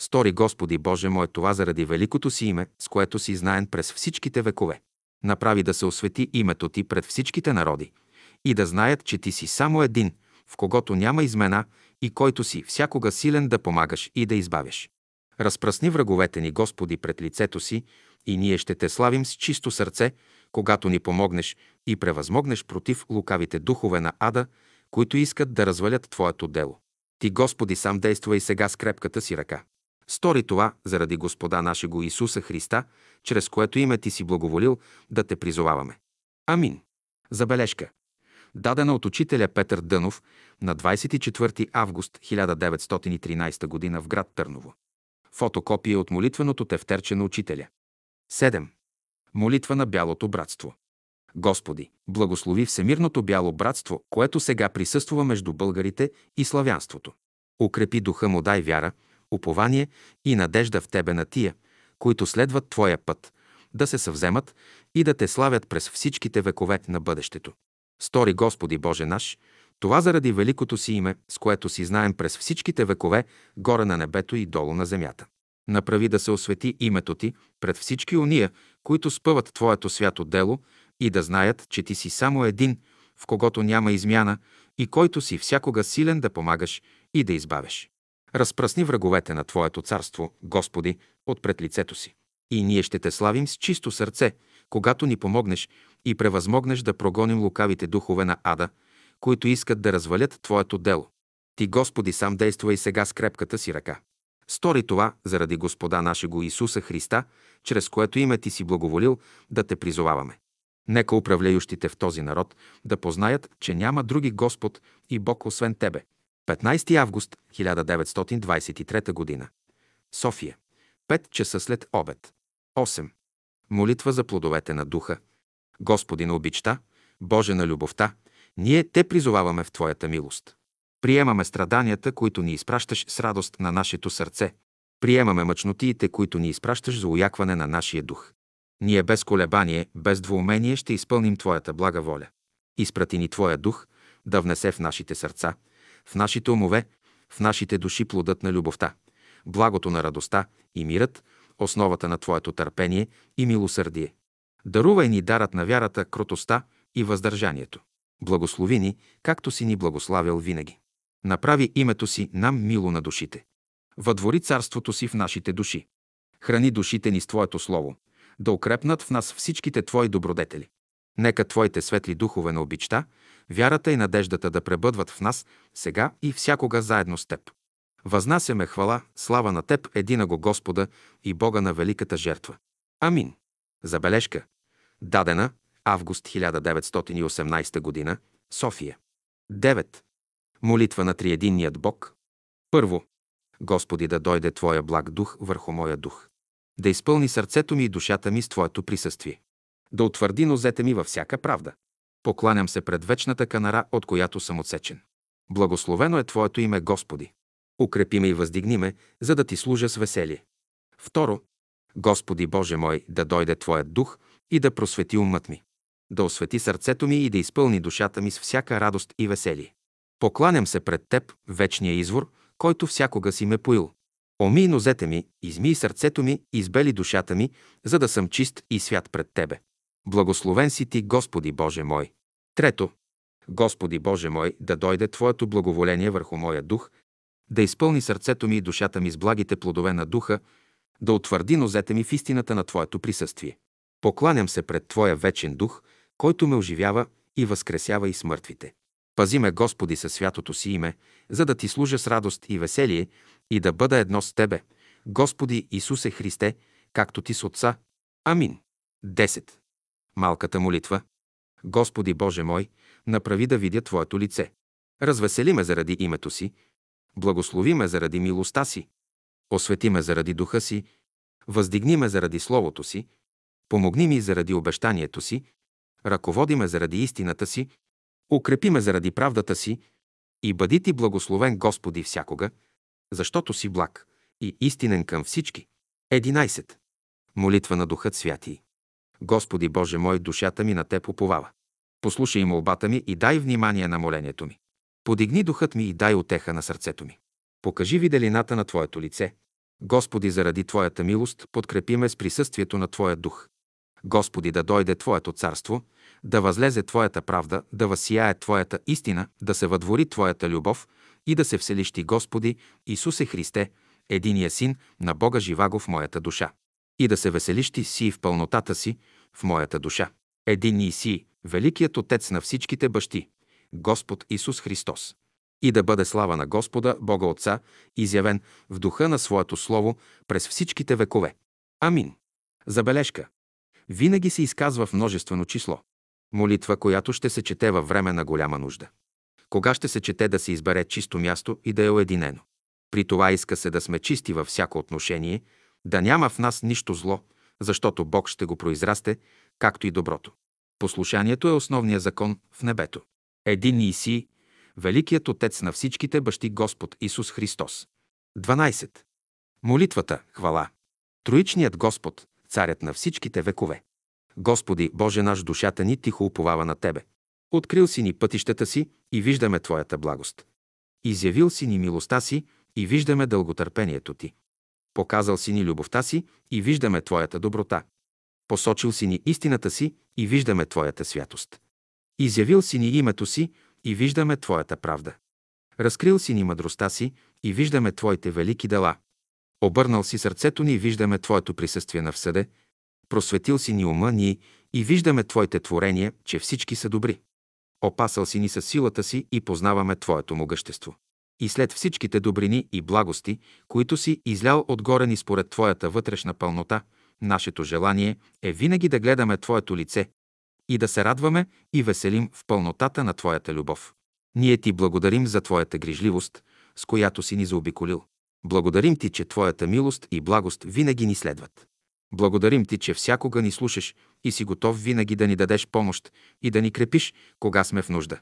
Стори Господи Боже мой това заради великото си име, с което си знаен през всичките векове направи да се освети името ти пред всичките народи и да знаят, че ти си само един, в когото няма измена и който си всякога силен да помагаш и да избавяш. Разпръсни враговете ни, Господи, пред лицето си и ние ще те славим с чисто сърце, когато ни помогнеш и превъзмогнеш против лукавите духове на ада, които искат да развалят Твоето дело. Ти, Господи, сам действа и сега с крепката си ръка. Стори това заради Господа нашего Исуса Христа, чрез което име ти си благоволил да те призоваваме. Амин. Забележка. Дадена от учителя Петър Дънов на 24 август 1913 г. в град Търново. Фотокопия от молитвеното тефтерче на учителя. 7. Молитва на Бялото братство. Господи, благослови Всемирното бяло братство, което сега присъства между българите и славянството. Укрепи духа му, дай вяра, упование и надежда в Тебе на тия, които следват Твоя път, да се съвземат и да Те славят през всичките векове на бъдещето. Стори Господи Боже наш, това заради великото си име, с което си знаем през всичките векове, горе на небето и долу на земята. Направи да се освети името Ти пред всички уния, които спъват Твоето свято дело и да знаят, че Ти си само един, в когото няма измяна и който си всякога силен да помагаш и да избавяш. Разпръсни враговете на Твоето царство, Господи, от пред лицето си. И ние ще те славим с чисто сърце, когато ни помогнеш и превъзмогнеш да прогоним лукавите духове на ада, които искат да развалят Твоето дело. Ти, Господи, сам действа и сега с крепката си ръка. Стори това заради Господа нашего Исуса Христа, чрез което име Ти си благоволил да те призоваваме. Нека управляющите в този народ да познаят, че няма други Господ и Бог освен Тебе. 15 август 1923 г. София. 5 часа след обед. 8. Молитва за плодовете на духа. Господи на обичта, Боже на любовта, ние те призоваваме в Твоята милост. Приемаме страданията, които ни изпращаш с радост на нашето сърце. Приемаме мъчнотиите, които ни изпращаш за уякване на нашия дух. Ние без колебание, без двоумение ще изпълним Твоята блага воля. Изпрати ни Твоя дух да внесе в нашите сърца, в нашите умове, в нашите души плодът на любовта, благото на радостта и мирът, основата на Твоето търпение и милосърдие. Дарувай ни дарът на вярата, кротостта и въздържанието. Благослови ни, както си ни благославял винаги. Направи името си нам мило на душите. Въдвори царството си в нашите души. Храни душите ни с Твоето Слово, да укрепнат в нас всичките Твои добродетели. Нека Твоите светли духове на обичта, вярата и надеждата да пребъдват в нас сега и всякога заедно с Теб. Възнасяме хвала, слава на Теб, едина го Господа и Бога на великата жертва. Амин. Забележка. Дадена август 1918 г. София. 9. Молитва на Триединният Бог. Първо. Господи, да дойде Твоя благ дух върху моя дух. Да изпълни сърцето ми и душата ми с Твоето присъствие. Да утвърди нозете ми във всяка правда. Покланям се пред вечната канара, от която съм отсечен. Благословено е Твоето име, Господи. Укрепи ме и въздигни ме, за да Ти служа с веселие. Второ. Господи Боже мой, да дойде Твоят дух и да просвети умът ми. Да освети сърцето ми и да изпълни душата ми с всяка радост и веселие. Покланям се пред Теб, вечния извор, който всякога си ме поил. Оми нозете ми, измий сърцето ми, избели душата ми, за да съм чист и свят пред Тебе. Благословен си Ти, Господи Боже мой. Трето. Господи Боже мой, да дойде Твоето благоволение върху моя дух, да изпълни сърцето ми и душата ми с благите плодове на духа, да утвърди нозете ми в истината на Твоето присъствие. Покланям се пред Твоя вечен дух, който ме оживява и възкресява и смъртвите. Пази ме, Господи, със святото си име, за да Ти служа с радост и веселие и да бъда едно с Тебе, Господи Исусе Христе, както Ти с Отца. Амин. 10. Малката молитва. Господи Боже мой, направи да видя Твоето лице. Развесели ме заради името си, благослови ме заради милостта си, освети ме заради духа си, въздигни ме заради Словото си, помогни ми заради обещанието си, ръководи ме заради истината си, укрепи ме заради правдата си и бъди ти благословен Господи всякога, защото си благ и истинен към всички. 11. Молитва на Духът Святий. Господи Боже мой, душата ми на Те поповава. Послушай молбата ми и дай внимание на молението ми. Подигни духът ми и дай отеха на сърцето ми. Покажи виделината на Твоето лице. Господи, заради Твоята милост, подкрепи ме с присъствието на Твоя дух. Господи, да дойде Твоето царство, да възлезе Твоята правда, да възсияе Твоята истина, да се въдвори Твоята любов и да се вселиш Ти, Господи, Исусе Христе, единия син на Бога живаго в моята душа. И да се веселиш Ти си в пълнотата си в моята душа. Единни си, великият Отец на всичките бащи, Господ Исус Христос. И да бъде слава на Господа, Бога Отца, изявен в духа на Своето Слово през всичките векове. Амин. Забележка. Винаги се изказва в множествено число. Молитва, която ще се чете във време на голяма нужда. Кога ще се чете да се избере чисто място и да е уединено. При това иска се да сме чисти във всяко отношение, да няма в нас нищо зло, защото Бог ще го произрасте, както и доброто. Послушанието е основният закон в небето. Един и си, великият Отец на всичките бащи Господ Исус Христос. 12. Молитвата, хвала. Троичният Господ, царят на всичките векове. Господи, Боже наш, душата ни тихо уповава на Тебе. Открил си ни пътищата си и виждаме Твоята благост. Изявил си ни милостта си и виждаме дълготърпението Ти. Показал си ни любовта си и виждаме Твоята доброта. Посочил си ни истината си и виждаме Твоята святост. Изявил си ни името си и виждаме Твоята правда. Разкрил си ни мъдростта си и виждаме Твоите велики дела. Обърнал си сърцето ни и виждаме Твоето присъствие на всъде. Просветил си ни ума ни и виждаме Твоите творения, че всички са добри. Опасал си ни със силата си и познаваме Твоето могъщество. И след всичките добрини и благости, които си излял отгоре ни според Твоята вътрешна пълнота, нашето желание е винаги да гледаме Твоето лице и да се радваме и веселим в пълнотата на Твоята любов. Ние Ти благодарим за Твоята грижливост, с която си ни заобиколил. Благодарим Ти, че Твоята милост и благост винаги ни следват. Благодарим Ти, че всякога ни слушаш и си готов винаги да ни дадеш помощ и да ни крепиш, кога сме в нужда.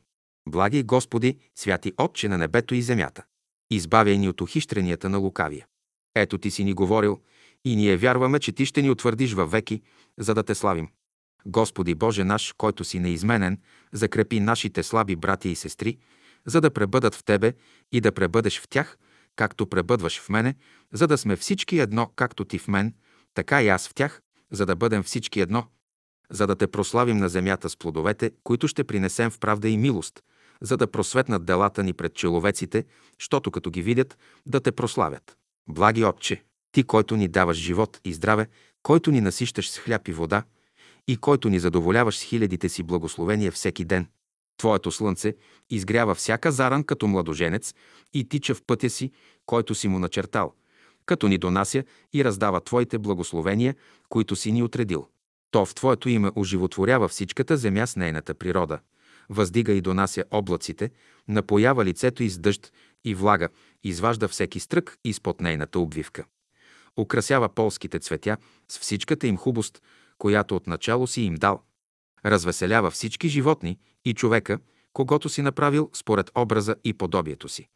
Благи Господи, святи Отче на небето и земята, избавяй ни от ухищренията на лукавия. Ето Ти си ни говорил и ние вярваме, че Ти ще ни утвърдиш във веки, за да Те славим. Господи Боже наш, който си неизменен, закрепи нашите слаби брати и сестри, за да пребъдат в Тебе и да пребъдеш в тях, както пребъдваш в мене, за да сме всички едно, както Ти в мен, така и аз в тях, за да бъдем всички едно, за да Те прославим на земята с плодовете, които ще принесем в правда и милост, за да просветнат делата ни пред человеците, щото като ги видят, да Те прославят. Благи Отче, Ти, който ни даваш живот и здраве, който ни насищаш с хляб и вода, и който ни задоволяваш с хилядите си благословения всеки ден. Твоето слънце изгрява всяка заран като младоженец и тича в пътя си, който си му начертал, като ни донася и раздава Твоите благословения, които си ни отредил. То в Твоето име оживотворява всичката земя с нейната природа, въздига и донася облаците, напоява лицето и с дъжд и влага, изважда всеки стрък изпод нейната обвивка. Украсява полските цветя с всичката им хубост, която отначало си им дал. Развеселява всички животни и човека, когато си направил според образа и подобието си.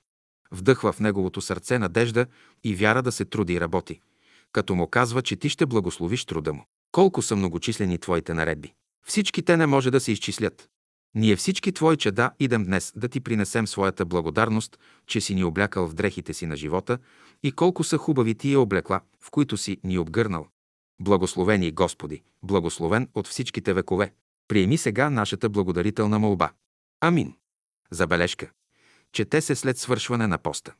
Вдъхва в неговото сърце надежда и вяра да се труди и работи, като му казва, че ти ще благословиш труда му. Колко са многочислени твоите наредби. Всички те не може да се изчислят. Ние всички твои чеда идем днес да ти принесем своята благодарност, че си ни облякал в дрехите си на живота и колко са хубави тия облекла, в които си ни обгърнал. Благословени Господи, благословен от всичките векове. Приеми сега нашата благодарителна молба. Амин. Забележка. Чете се след свършване на поста.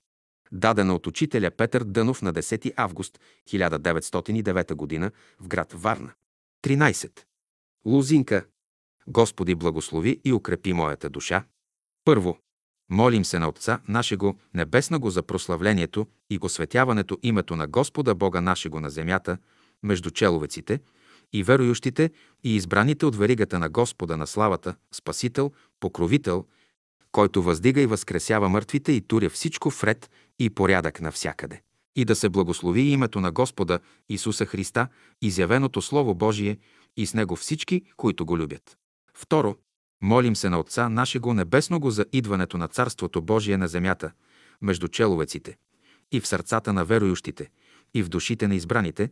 Дадена от учителя Петър Дънов на 10 август 1909 г. в град Варна. 13. Лузинка. Господи, благослови и укрепи моята душа. Първо. Молим се на Отца нашего Небеснаго за прославлението и осветяването името на Господа Бога нашего на земята, между человеците, и верующите, и избраните от веригата на Господа на славата, Спасител, Покровител, който въздига и възкресява мъртвите и туря всичко в ред и порядък навсякъде. И да се благослови името на Господа Исуса Христа, изявеното Слово Божие и с Него всички, които го любят. Второ, молим се на Отца нашего Небесного за идването на Царството Божие на земята, между человеците, и в сърцата на верующите, и в душите на избраните,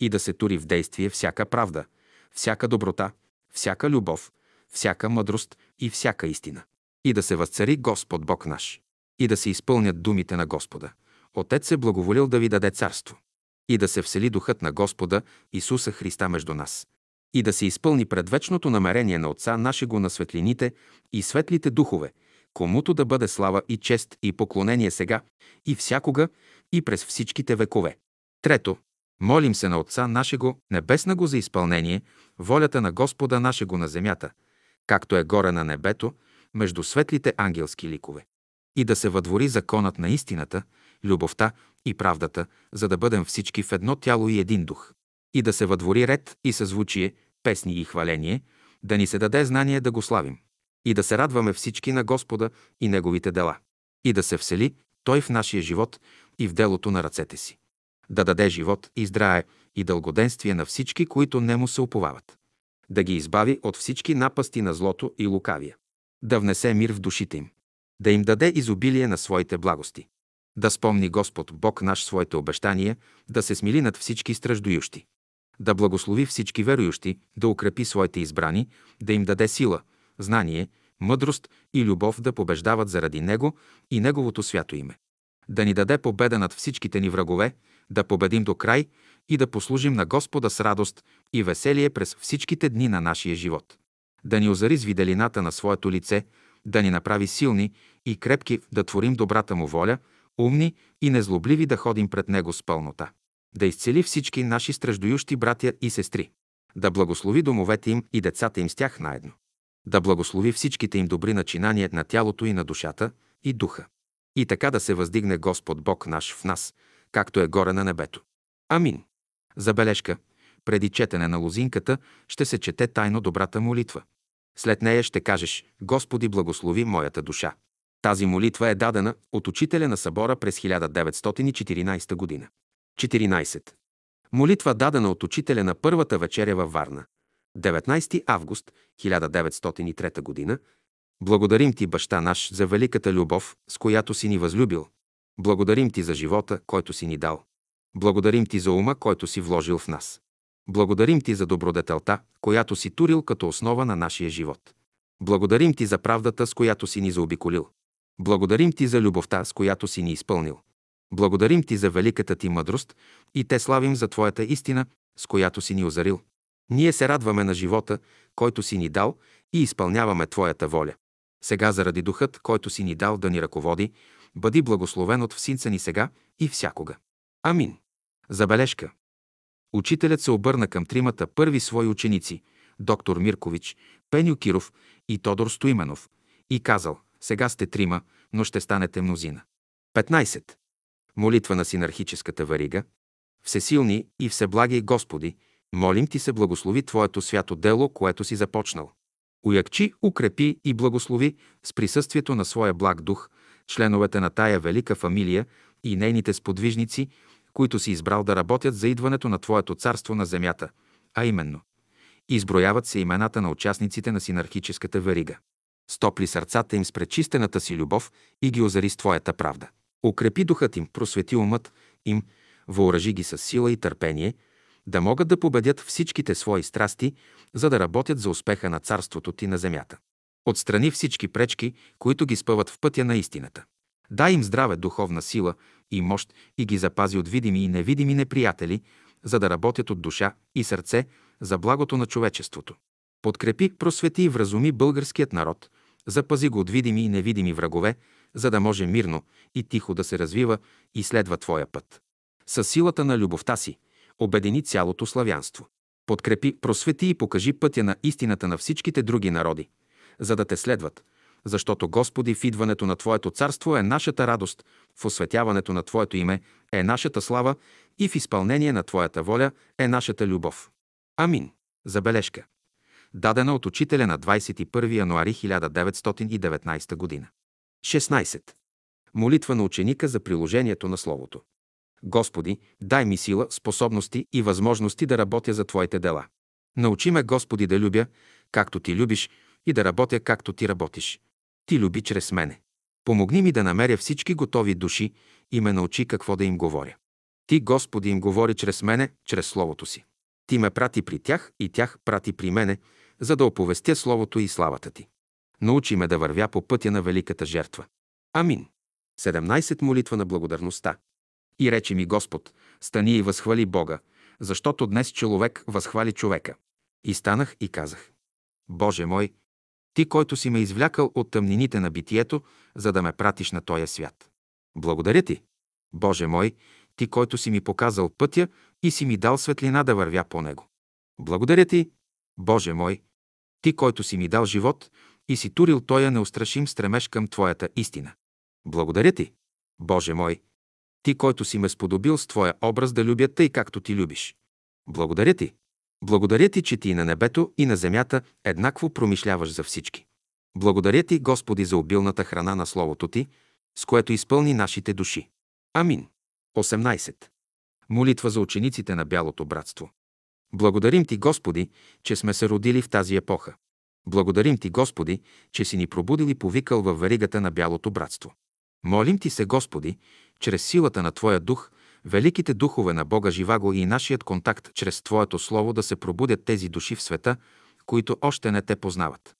и да се тури в действие всяка правда, всяка доброта, всяка любов, всяка мъдрост и всяка истина. И да се възцари Господ Бог наш. И да се изпълнят думите на Господа. Отец е благоволил да ви даде царство. И да се всели духът на Господа Исуса Христа между нас. И да се изпълни предвечното намерение на Отца нашего на светлините и светлите духове, комуто да бъде слава и чест и поклонение сега и всякога и през всичките векове. Трето, Молим се на Отца нашего Небеснаго за изпълнение, волята на Господа нашего на земята, както е горе на небето, между светлите ангелски ликове. И да се въдвори законът на истината, любовта и правдата, за да бъдем всички в едно тяло и един дух. И да се въдвори ред и съзвучие, песни и хваление, да ни се даде знание да го славим. И да се радваме всички на Господа и Неговите дела. И да се всели Той в нашия живот и в делото на ръцете си да даде живот и здраве и дългоденствие на всички, които не му се уповават. Да ги избави от всички напасти на злото и лукавия. Да внесе мир в душите им. Да им даде изобилие на своите благости. Да спомни Господ Бог наш своите обещания, да се смили над всички страждующи. Да благослови всички верующи, да укрепи своите избрани, да им даде сила, знание, мъдрост и любов да побеждават заради Него и Неговото свято име. Да ни даде победа над всичките ни врагове, да победим до край и да послужим на Господа с радост и веселие през всичките дни на нашия живот. Да ни озари с виделината на своето лице, да ни направи силни и крепки да творим добрата му воля, умни и незлобливи да ходим пред Него с пълнота. Да изцели всички наши страждующи братя и сестри. Да благослови домовете им и децата им с тях наедно. Да благослови всичките им добри начинания на тялото и на душата и духа. и така да се въздигне Господ Бог наш в нас, както е горе на небето. Амин. Забележка. Преди четене на лозинката ще се чете тайно добрата молитва. След нея ще кажеш Господи, благослови моята душа. Тази молитва е дадена от учителя на събора през 1914 година. 14. Молитва дадена от учителя на първата вечеря във Варна. 19 август 1903 година. Благодарим ти, баща наш, за великата любов, с която си ни възлюбил. Благодарим ти за живота, който си ни дал. Благодарим ти за ума, който си вложил в нас. Благодарим ти за добродетелта, която си турил като основа на нашия живот. Благодарим ти за правдата, с която си ни заобиколил. Благодарим ти за любовта, с която си ни изпълнил. Благодарим ти за великата ти мъдрост и те славим за твоята истина, с която си ни озарил. Ние се радваме на живота, който си ни дал и изпълняваме твоята воля. Сега заради духът, който си ни дал да ни ръководи, бъди благословен от всинца ни сега и всякога. Амин. Забележка. Учителят се обърна към тримата първи свои ученици – доктор Миркович, Пеню Киров и Тодор Стоименов, и казал – сега сте трима, но ще станете мнозина. 15. Молитва на синархическата варига. Всесилни и всеблаги Господи, молим Ти се благослови Твоето свято дело, което си започнал. Уякчи, укрепи и благослови с присъствието на своя благ дух членовете на тая велика фамилия и нейните сподвижници, които си избрал да работят за идването на Твоето царство на земята, а именно изброяват се имената на участниците на синархическата верига. Стопли сърцата им с пречистената си любов и ги озари с Твоята правда. Укрепи духът им, просвети умът им, въоръжи ги с сила и търпение, да могат да победят всичките свои страсти, за да работят за успеха на царството Ти на земята. Отстрани всички пречки, които ги спъват в пътя на истината. Дай им здраве, духовна сила и мощ и ги запази от видими и невидими неприятели, за да работят от душа и сърце за благото на човечеството. Подкрепи, просвети и вразуми българският народ, запази го от видими и невидими врагове, за да може мирно и тихо да се развива и следва Твоя път. Със силата на любовта си обедини цялото славянство. Подкрепи, просвети и покажи пътя на истината на всичките други народи, за да те следват, защото Господи, в идването на Твоето царство е нашата радост, в осветяването на Твоето име е нашата слава и в изпълнение на Твоята воля е нашата любов. Амин. Забележка. Дадена от учителя на 21 януари 1919 година. 16. Молитва на ученика за приложението на Словото. Господи, дай ми сила, способности и възможности да работя за Твоите дела. Научи ме, Господи, да любя, както Ти любиш, и да работя, както Ти работиш. Ти люби чрез мене. Помогни ми да намеря всички готови души и ме научи какво да им говоря. Ти, Господи, им говори чрез мене, чрез Словото си. Ти ме прати при тях и тях прати при мене, за да оповестя Словото и славата Ти. Научи ме да вървя по пътя на великата жертва. Амин. 17. Молитва на благодарността. И рече ми Господ, стани и възхвали Бога, защото днес човек възхвали човека. И станах и казах, Боже мой, Ти, който си ме извлякал от тъмнините на битието, за да ме пратиш на този свят. Благодаря Ти, Боже мой, Ти, който си ми показал пътя и си ми дал светлина да вървя по него. Благодаря Ти, Боже мой, Ти, който си ми дал живот и си турил тоя неустрашим стремеж към Твоята истина. Благодаря Ти, Боже мой, ти, който си ме сподобил с Твоя образ да любя тъй, както Ти любиш. Благодаря Ти. Благодаря Ти, че Ти и на небето, и на земята еднакво промишляваш за всички. Благодаря Ти, Господи, за обилната храна на Словото Ти, с което изпълни нашите души. Амин. 18. Молитва за учениците на Бялото братство. Благодарим Ти, Господи, че сме се родили в тази епоха. Благодарим Ти, Господи, че си ни пробудил и повикал във веригата на Бялото братство. Молим Ти се, Господи, чрез силата на Твоя дух, великите духове на Бога Живаго и нашият контакт чрез Твоето Слово да се пробудят тези души в света, които още не те познават.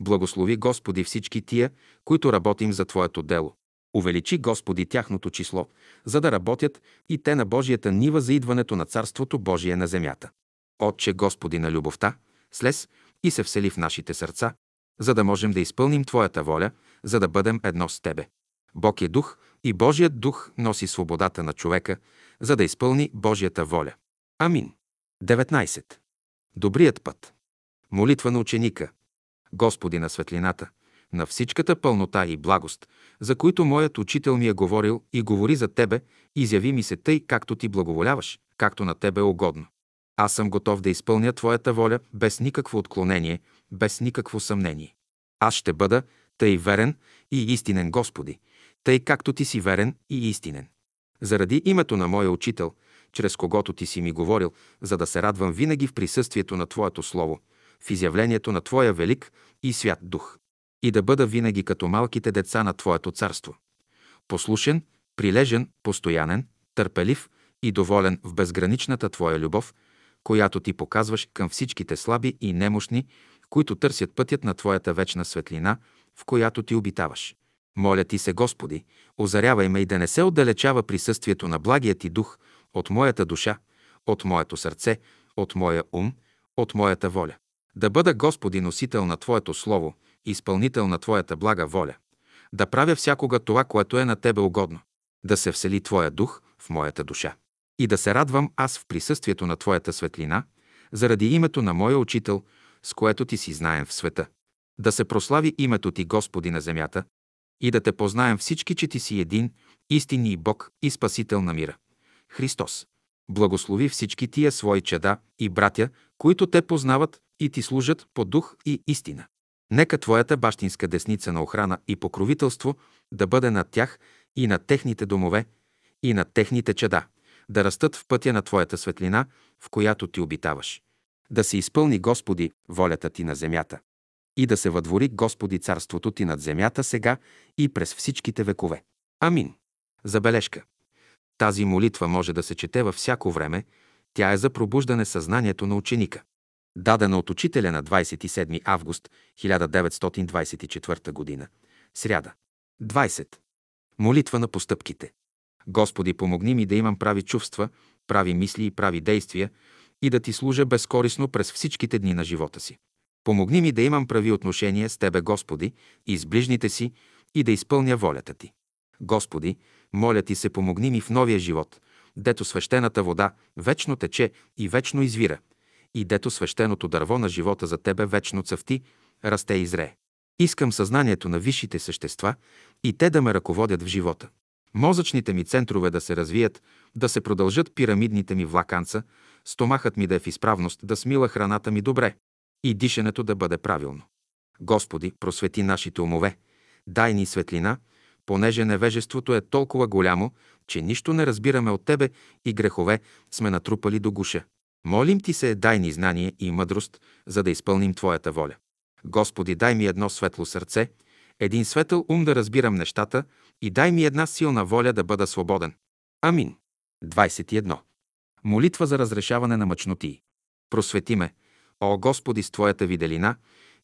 Благослови Господи всички тия, които работим за Твоето дело. Увеличи Господи тяхното число, за да работят и те на Божията нива за идването на Царството Божие на земята. Отче Господи на любовта, слез и се всели в нашите сърца, за да можем да изпълним Твоята воля, за да бъдем едно с Тебе. Бог е дух и Божият дух носи свободата на човека, за да изпълни Божията воля. Амин. 19. Добрият път. Молитва на ученика. Господи на светлината, на всичката пълнота и благост, за които моят учител ми е говорил и говори за тебе, изяви ми се тъй, както ти благоволяваш, както на тебе е угодно. Аз съм готов да изпълня Твоята воля без никакво отклонение, без никакво съмнение. Аз ще бъда тъй верен и истинен Господи, тъй както Ти си верен и истинен. Заради името на моя учител, чрез когото Ти си ми говорил, за да се радвам винаги в присъствието на Твоето Слово, в изявлението на Твоя велик и свят дух. И да бъда винаги като малките деца на Твоето царство. Послушен, прилежен, постоянен, търпелив и доволен в безграничната Твоя любов, която Ти показваш към всичките слаби и немощни, които търсят пътят на Твоята вечна светлина, в която Ти обитаваш. Моля Ти се, Господи, озарявай ме и да не се отдалечава присъствието на благия Ти дух от моята душа, от моето сърце, от моя ум, от моята воля. Да бъда, Господи, носител на Твоето Слово, изпълнител на Твоята блага воля. Да правя всякога това, което е на Тебе угодно. Да се всели Твоя дух в моята душа. И да се радвам аз в присъствието на Твоята светлина, заради името на моя учител, с което Ти си знаем в света. Да се прослави името Ти, Господи, на земята, и да те познаем всички, че Ти си един, истинни Бог и Спасител на мира. Христос. Благослови всички тия свои чеда и братя, които те познават и ти служат по дух и истина. Нека Твоята бащинска десница на охрана и покровителство да бъде над тях и над техните домове, и над техните чеда, да растат в пътя на Твоята светлина, в която Ти обитаваш. Да се изпълни, Господи, волята Ти на земята. И да се въдвори, Господи, царството Ти над земята сега и през всичките векове. Амин. Забележка. Тази молитва може да се чете във всяко време. Тя е за пробуждане съзнанието на ученика. Дадена от учителя на 27 август 1924 г. Сряда. 20. Молитва на постъпките. Господи, помогни ми да имам прави чувства, прави мисли и прави действия и да Ти служа безкорисно през всичките дни на живота си. Помогни ми да имам прави отношения с Тебе, Господи, и с ближните си и да изпълня волята Ти. Господи, моля Ти се, помогни ми в новия живот, дето свещената вода вечно тече и вечно извира, и дето свещеното дърво на живота за Тебе вечно цъфти, расте и зрее. Искам съзнанието на висшите същества и те да ме ръководят в живота. Мозъчните ми центрове да се развият, да се продължат пирамидните ми влаканца, стомахът ми да е в изправност, да смила храната ми добре и дишането да бъде правилно. Господи, просвети нашите умове, дай ни светлина, понеже невежеството е толкова голямо, че нищо не разбираме от Тебе и грехове сме натрупали до гуша. Молим Ти се, дай ни знание и мъдрост, за да изпълним Твоята воля. Господи, дай ми едно светло сърце, един светъл ум да разбирам нещата и дай ми една силна воля да бъда свободен. Амин. 21. Молитва за разрешаване на мъчноти. Просвети ме, о Господи, с Твоята виделина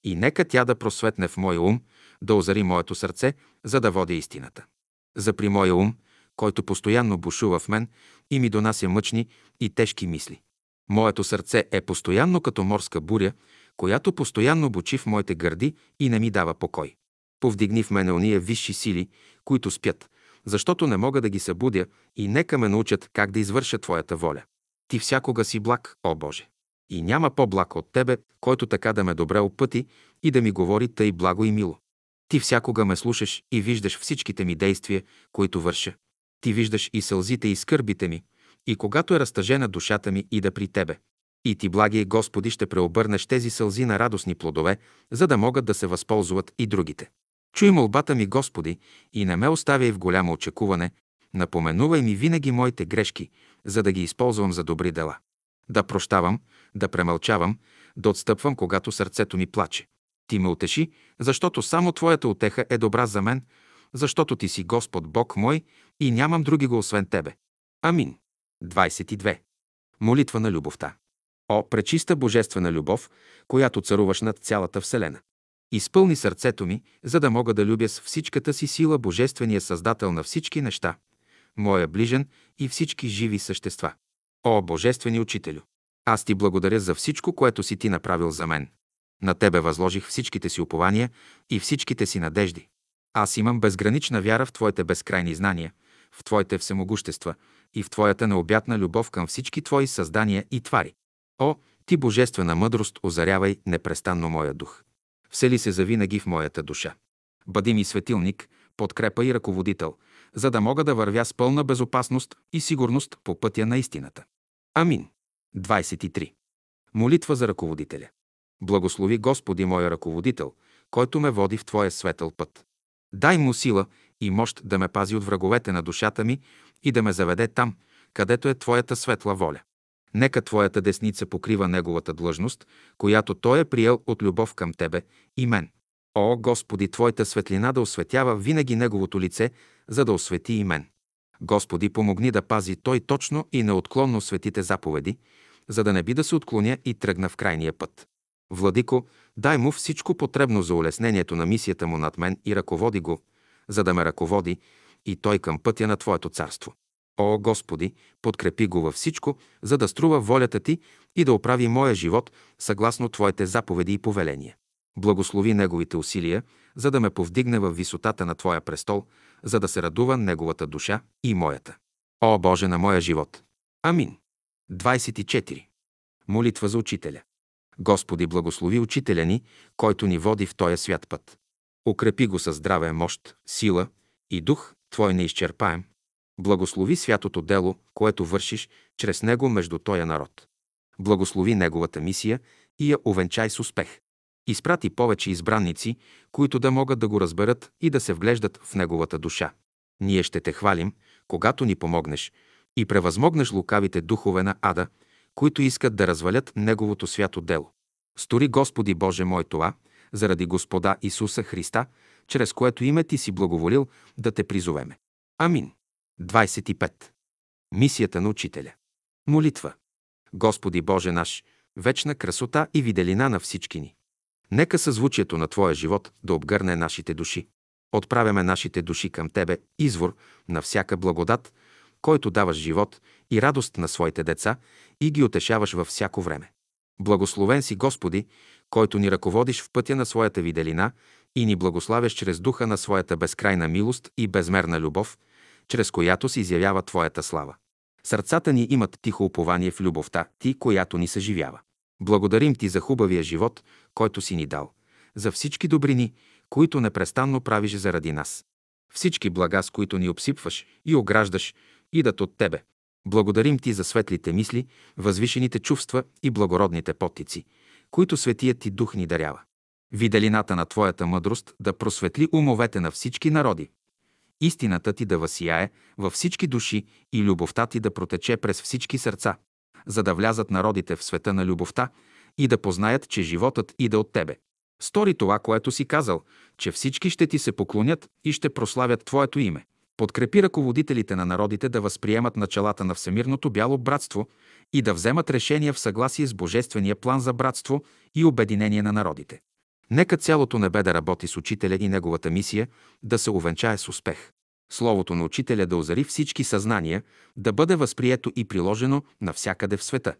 и нека тя да просветне в мой ум, да озари моето сърце, за да водя истината. Запри моя ум, който постоянно бушува в мен и ми донася мъчни и тежки мисли. Моето сърце е постоянно като морска буря, която постоянно бучи в моите гърди и не ми дава покой. Повдигни в мене уния висши сили, които спят, защото не мога да ги събудя и нека ме научат как да извърша Твоята воля. Ти всякога си благ, о Боже. И няма по-благ от Тебе, който така да ме добре опъти и да ми говори тъй благо и мило. Ти всякога ме слушаш и виждаш всичките ми действия, които върша. Ти виждаш и сълзите и скърбите ми, и когато е разтъжена душата ми и да при Тебе. И Ти, благи Господи, ще преобърнеш тези сълзи на радостни плодове, за да могат да се възползват и другите. Чуй молбата ми, Господи, и не ме оставяй в голямо очекуване, напоменувай ми винаги моите грешки, за да ги използвам за добри дела. Да прощавам, да премълчавам, да отстъпвам, когато сърцето ми плаче. Ти ме утеши, защото само Твоята отеха е добра за мен, защото Ти си Господ Бог мой и нямам други го освен Тебе. Амин. 22. Молитва на любовта. О, пречиста божествена любов, която царуваш над цялата Вселена. Изпълни сърцето ми, за да мога да любя с всичката си сила Божествения Създател на всички неща, моя ближен и всички живи същества. О, Божествени Учителю! Аз ти благодаря за всичко, което си ти направил за мен. На Тебе възложих всичките си упования и всичките си надежди. Аз имам безгранична вяра в Твоите безкрайни знания, в Твоите всемогущества и в Твоята необятна любов към всички Твои създания и твари. О, Ти божествена мъдрост, озарявай непрестанно моя дух. Всели се завинаги в моята душа. Бъди ми светилник, подкрепа и ръководител, за да мога да вървя с пълна безопасност и сигурност по пътя на истината. Амин. 23. Молитва за ръководителя. Благослови Господи моя ръководител, който ме води в Твоя светъл път. Дай му сила и мощ да ме пази от враговете на душата ми и да ме заведе там, където е Твоята светла воля. Нека Твоята десница покрива Неговата длъжност, която Той е приел от любов към Тебе и мен. О, Господи, Твоята светлина да осветява винаги Неговото лице, за да освети и мен. Господи, помогни да пази Той точно и неотклонно светите заповеди, за да не би да се отклоня и тръгна в крайния път. Владико, дай му всичко потребно за улеснението на мисията му над мен и ръководи го, за да ме ръководи и той към пътя на Твоето царство. О, Господи, подкрепи го във всичко, за да струва волята Ти и да оправи моя живот съгласно Твоите заповеди и повеления. Благослови Неговите усилия, за да ме повдигне в висотата на Твоя престол, за да се радува Неговата душа и моята. О, Боже на моя живот! Амин. 24. Молитва за учителя. Господи, благослови учителя ни, който ни води в този свят път. Укрепи го със здраве, мощ, сила и дух, Твой неизчерпаем. Благослови святото дело, което вършиш чрез него между тоя народ. Благослови неговата мисия и я увенчай с успех. Изпрати повече избранници, които да могат да го разберат и да се вглеждат в неговата душа. Ние ще те хвалим, когато ни помогнеш и превъзмогнеш лукавите духове на ада, които искат да развалят Неговото свято дело. Стори Господи Боже мой това, заради Господа Исуса Христа, чрез което име Ти си благоволил да те призовеме. Амин. 25. Мисията на учителя. Молитва. Господи Боже наш, вечна красота и виделина на всички ни. Нека съзвучието на Твоя живот да обгърне нашите души. Отправяме нашите души към Тебе, извор на всяка благодат, който даваш живот и радост на своите деца и ги утешаваш във всяко време. Благословен си, Господи, който ни ръководиш в пътя на своята виделина и ни благославяш чрез духа на своята безкрайна милост и безмерна любов, чрез която се изявява Твоята слава. Сърцата ни имат тихо упование в любовта Ти, която ни съживява. Благодарим Ти за хубавия живот, който си ни дал, за всички добрини, които непрестанно правиш заради нас. Всички блага, с които ни обсипваш и ограждаш, идат от Тебе. Благодарим Ти за светлите мисли, възвишените чувства и благородните потици, които Светият Ти Дух ни дарява. Виделината на Твоята мъдрост да просветли умовете на всички народи. Истината Ти да възсияе във всички души и любовта Ти да протече през всички сърца, за да влязат народите в света на любовта и да познаят, че животът иде от Тебе. Стори това, което си казал, че всички ще Ти се поклонят и ще прославят Твоето име. Подкрепи ръководителите на народите да възприемат началата на Всемирното бяло братство и да вземат решения в съгласие с Божествения план за братство и обединение на народите. Нека цялото небе да работи с учителя и неговата мисия да се увенчае с успех. Словото на учителя да озари всички съзнания, да бъде възприето и приложено навсякъде в света.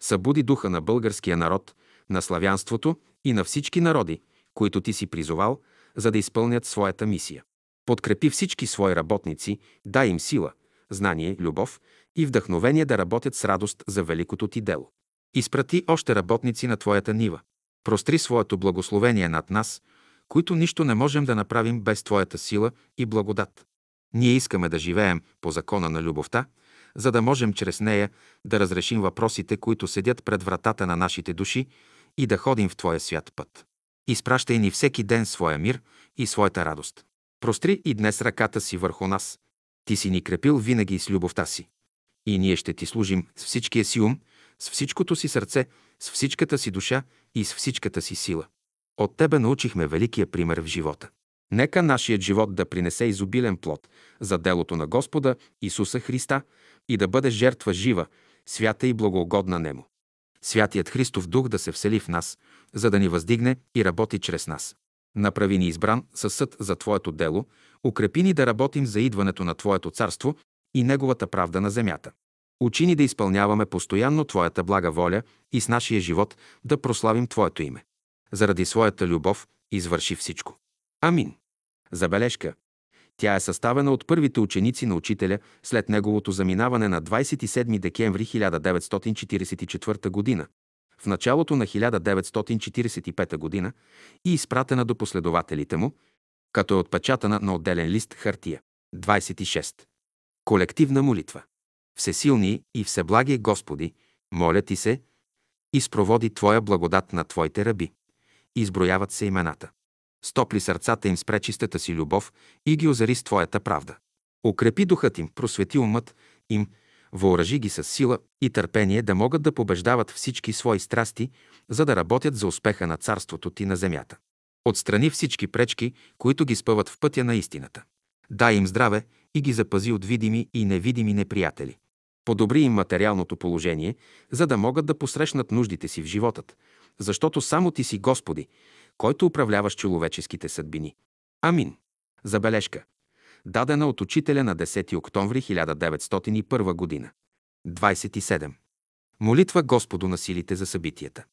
Събуди духа на българския народ, на славянството и на всички народи, които ти си призовал, за да изпълнят своята мисия. Подкрепи всички свои работници, дай им сила, знание, любов и вдъхновение да работят с радост за великото ти дело. Изпрати още работници на твоята нива. Простри своето благословение над нас, които нищо не можем да направим без твоята сила и благодат. Ние искаме да живеем по закона на любовта, за да можем чрез нея да разрешим въпросите, които седят пред вратата на нашите души и да ходим в Твоя свят път. Изпращай ни всеки ден своя мир и своята радост. Простри и днес ръката си върху нас. Ти си ни крепил винаги с любовта си. И ние ще ти служим с всичкия си ум, с всичкото си сърце, с всичката си душа и с всичката си сила. От Тебе научихме великия пример в живота. Нека нашият живот да принесе изобилен плод за делото на Господа Исуса Христа и да бъде жертва жива, свята и благоугодна Нему. Святият Христов Дух да се всели в нас, за да ни въздигне и работи чрез нас. Направи ни избран със съд за Твоето дело, укрепи ни да работим за идването на Твоето царство и Неговата правда на земята. Учи ни да изпълняваме постоянно Твоята блага воля и с нашия живот да прославим Твоето име. Заради своята любов извърши всичко. Амин. Забележка. Тя е съставена от първите ученици на учителя след неговото заминаване на 27 декември 1944 г. в началото на 1945 г. и изпратена до последователите му, като е отпечатана на отделен лист хартия. 26. Колективна молитва. Всесилни и всеблаги Господи, моля ти се, изпроводи Твоя благодат на Твоите раби. Изброяват се имената. Стопли сърцата им с пречистата си любов и ги озари с Твоята правда. Укрепи духът им, просвети умът им, въоръжи ги с сила и търпение да могат да побеждават всички свои страсти, за да работят за успеха на царството Ти на земята. Отстрани всички пречки, които ги спъват в пътя на истината. Дай им здраве и ги запази от видими и невидими неприятели. Подобри им материалното положение, за да могат да посрещнат нуждите си в животът, защото само Ти си Господи, който управляваш човеческите съдбини. Амин. Забележка. Дадена от учителя на 10 октомври 1901 година. 27. Молитва Господу на силите за събитията.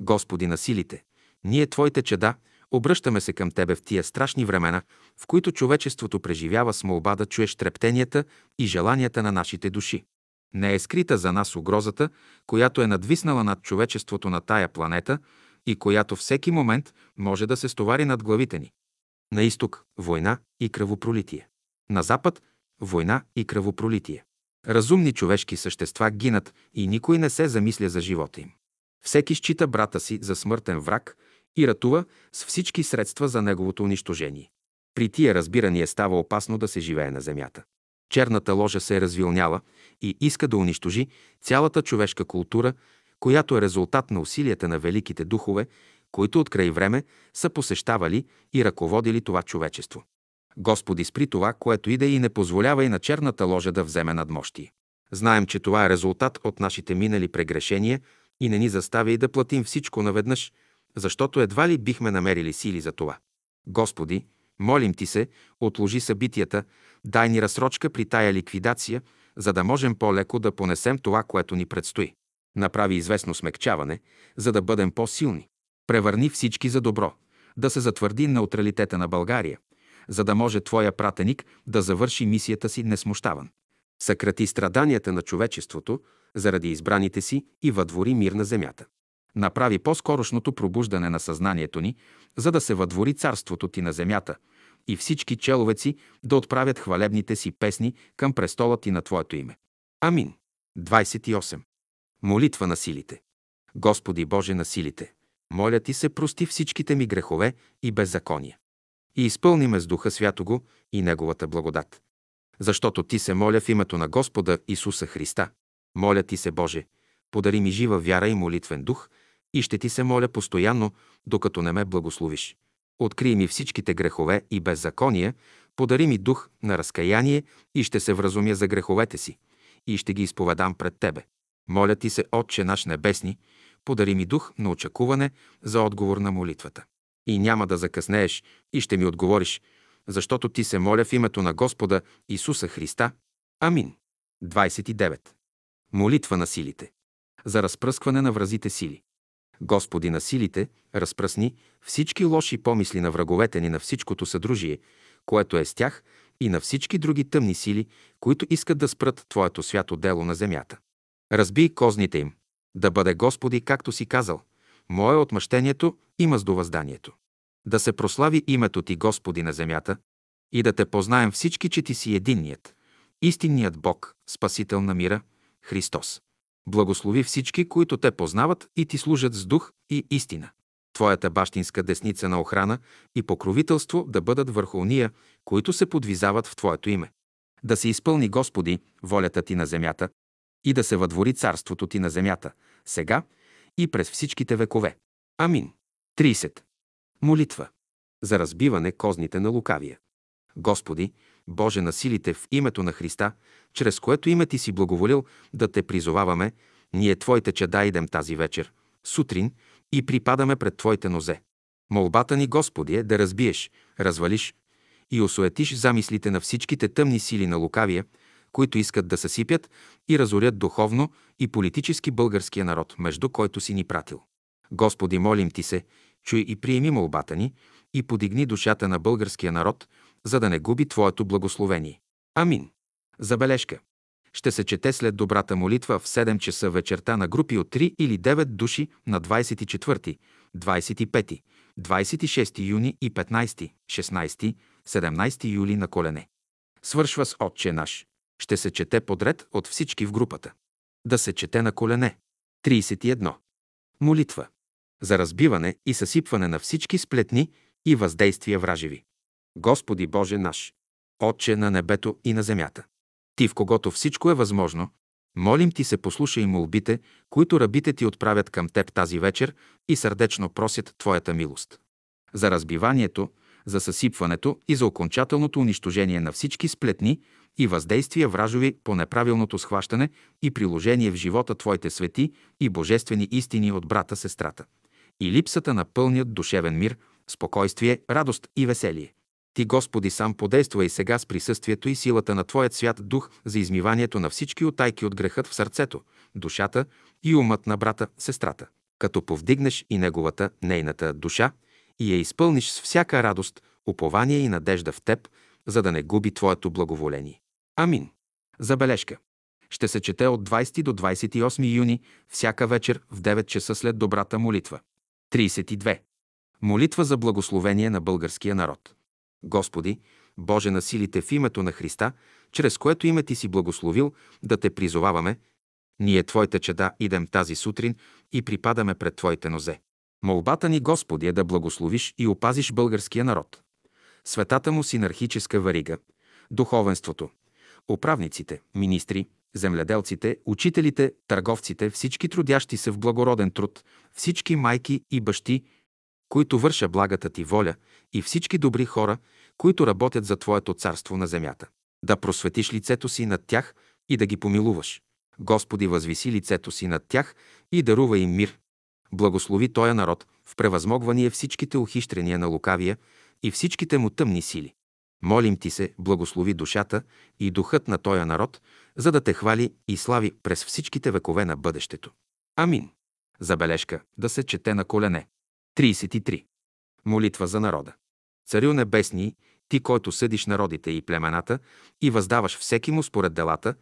Господи на силите, ние Твоите чеда, обръщаме се към Тебе в тия страшни времена, в които човечеството преживява с молба да чуеш трептенията и желанията на нашите души. Не е скрита за нас угрозата, която е надвиснала над човечеството на тая планета и която всеки момент може да се стовари над главите ни. На изток – война и кръвопролитие. На запад – война и кръвопролитие. Разумни човешки същества гинат и никой не се замисля за живота им. Всеки счита брата си за смъртен враг и ратува с всички средства за неговото унищожение. При тия разбирания става опасно да се живее на земята. Черната ложа се е развилняла и иска да унищожи цялата човешка култура, която е резултат на усилията на великите духове, които от край време са посещавали и ръководили това човечество. Господи, спри това, което иде и не позволява и на черната ложа да вземе надмощие. Знаем, че това е резултат от нашите минали прегрешения и не ни заставя и да платим всичко наведнъж, защото едва ли бихме намерили сили за това. Господи, молим Ти се, отложи събитията, дай ни разсрочка при тая ликвидация, за да можем по-леко да понесем това, което ни предстои. Направи известно смекчаване, за да бъдем по-силни. Превърни всички за добро, да се затвърди неутралитета на България, за да може Твоя пратеник да завърши мисията си несмущаван. Съкрати страданията на човечеството заради избраните си и въдвори мир на земята. Направи по-скорошното пробуждане на съзнанието ни, за да се въдвори царството Ти на земята и всички человеци да отправят хвалебните си песни към престола Ти на Твоето име. Амин. 28. Молитва на силите. Господи Боже на силите, моля Ти се прости всичките ми грехове и беззакония. И изпълни ме с Духа Святого и Неговата благодат. Защото Ти се моля в името на Господа Исуса Христа. Моля Ти се, Боже, подари ми жива вяра и молитвен дух и ще Ти се моля постоянно, докато не ме благословиш. Открий ми всичките грехове и беззакония, подари ми дух на разкаяние и ще се вразумя за греховете си и ще ги изповедам пред Тебе. Моля ти се, Отче наш небесни, подари ми дух на очакуване за отговор на молитвата. И няма да закъснееш и ще ми отговориш, защото ти се моля в името на Господа Исуса Христа. Амин. 29. Молитва на силите. За разпръскване на вразите сили. Господи на силите, разпръсни всички лоши помисли на враговете ни на всичкото съдружие, което е с тях и на всички други тъмни сили, които искат да спрат Твоето свято дело на земята. Разби козните им. Да бъде Господи, както си казал, Мое отмъщението и мъздовъзданието. Да се прослави името Ти, Господи, на земята и да те познаем всички, че Ти си единният, истинният Бог, Спасител на мира, Христос. Благослови всички, които те познават и ти служат с дух и истина. Твоята бащинска десница на охрана и покровителство да бъдат върху уния, които се подвизават в Твоето име. Да се изпълни, Господи, волята Ти на земята и да се въдвори царството Ти на земята, сега и през всичките векове. Амин. 30. Молитва. За разбиване козните на лукавия. Господи, Боже на силите в името на Христа, чрез което име Ти си благоволил да те призоваваме, ние Твоите чеда идем тази вечер, сутрин и припадаме пред Твоите нозе. Молбата ни, Господи, е да разбиеш, развалиш и осуетиш замислите на всичките тъмни сили на лукавия, които искат да съсипят и разорят духовно и политически българския народ, между който си ни пратил. Господи, молим Ти се, чуй и приеми молбата ни и подигни душата на българския народ, за да не губи Твоето благословение. Амин. Забележка. Ще се чете след добрата молитва в 7 часа вечерта на групи от 3 или 9 души на 24, 25, 26 юни и 15, 16, 17 юли на колене. Свършва с Отче наш. Ще се чете подред от всички в групата. Да се чете на колене. 31. Молитва. За разбиване и съсипване на всички сплетни и въздействия вражеви. Господи Боже наш, Отче на небето и на земята. Ти, в когото всичко е възможно, молим Ти се послушай молбите, които рабите Ти отправят към Теб тази вечер и сърдечно просят Твоята милост. За разбиванието, за съсипването и за окончателното унищожение на всички сплетни и въздействия вражови по неправилното схващане и приложение в живота Твоите свети и божествени истини от брата-сестрата. И липсата на пълният душевен мир, спокойствие, радост и веселие. Ти, Господи, сам подейства и сега с присъствието и силата на Твоят свят дух за измиванието на всички отайки от грехът в сърцето, душата и умът на брата, сестрата, като повдигнеш и неговата, нейната душа и я изпълниш с всяка радост, упование и надежда в Теб, за да не губи Твоето благоволение. Амин. Забележка. Ще се чете от 20 до 28 юни всяка вечер в 9 часа след добрата молитва. 32. Молитва за благословение на българския народ. Господи, Боже на силите в името на Христа, чрез което име Ти си благословил, да Те призоваваме, ние, Твоите чеда, идем тази сутрин и припадаме пред Твоите нозе. Молбата ни, Господи, е да благословиш и опазиш българския народ. Светата му синархическа варига, духовенството, управниците, министри, земледелците, учителите, търговците, всички трудящи се в благороден труд, всички майки и бащи, които върша благата ти воля и всички добри хора, които работят за Твоето царство на земята. Да просветиш лицето си над тях и да ги помилуваш. Господи, възвиси лицето си над тях и дарува им мир. Благослови Тоя народ в превъзмогвание всичките ухищрения на лукавия и всичките му тъмни сили. Молим Ти се, благослови душата и духът на Тоя народ, за да те хвали и слави през всичките векове на бъдещето. Амин. Забележка да се чете на колене. 33. Молитва за народа. Царю небесни, ти, който съдиш народите и племената и въздаваш всеки му според делата,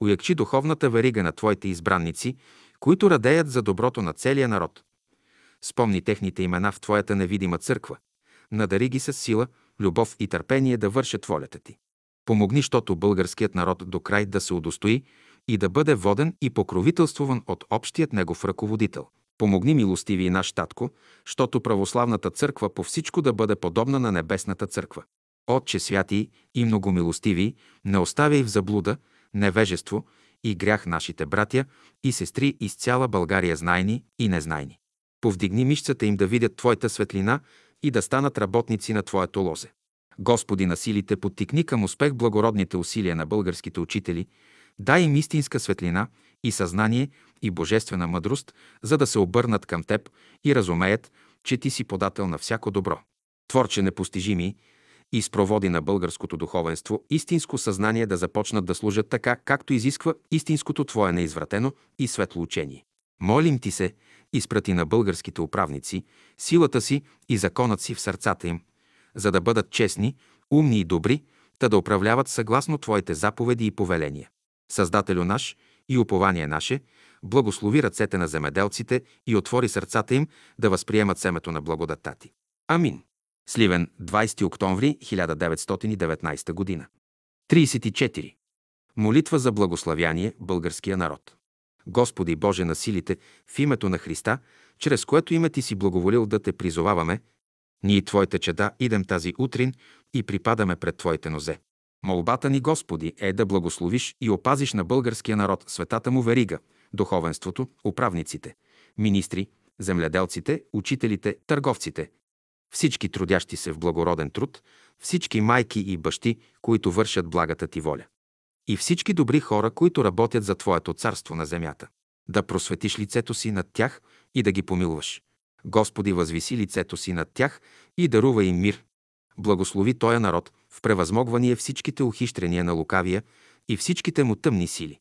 уякчи духовната верига на твоите избранници, които радеят за доброто на целия народ. Спомни техните имена в твоята невидима църква. Надари ги с сила, любов и търпение да вършат волята ти. Помогни, щото българският народ до край да се удостои и да бъде воден и покровителствуван от общият негов ръководител – Помогни, милостиви и наш татко, щото православната църква по всичко да бъде подобна на небесната църква. Отче святи и многомилостиви, не оставяй в заблуда, невежество и грях нашите братя и сестри из цяла България знайни и незнайни. Повдигни мишцата им да видят Твоята светлина и да станат работници на Твоето лозе. Господи на силите, подтикни към успех благородните усилия на българските учители, дай им истинска светлина и съзнание и божествена мъдрост, за да се обърнат към Теб и разумеят, че Ти си подател на всяко добро. Творче непостижими, и спроводи на българското духовенство истинско съзнание да започнат да служат така, както изисква истинското Твое неизвратено и светло учение. Молим Ти се, изпрати на българските управници силата си и законът си в сърцата им, за да бъдат честни, умни и добри, та да управляват съгласно Твоите заповеди и повеления. Създателю наш и упование наше, благослови ръцете на земеделците и отвори сърцата им да възприемат семето на благодата ти. Амин. Сливен, 20 октомври 1919 година. 34. Молитва за благославяние българския народ. Господи Боже на силите, в името на Христа, чрез което име Ти си благоволил да те призоваваме, ние Твоите чеда идем тази утрин и припадаме пред Твоите нозе. Молбата ни, Господи, е да благословиш и опазиш на българския народ светата му верига, духовенството, управниците, министри, земледелците, учителите, търговците, всички трудящи се в благороден труд, всички майки и бащи, които вършат благата ти воля. И всички добри хора, които работят за Твоето царство на земята. Да просветиш лицето си над тях и да ги помилваш. Господи, възвиси лицето си над тях и дарува им мир. Благослови Тоя народ в превъзмогвание всичките ухищрения на лукавия и всичките му тъмни сили.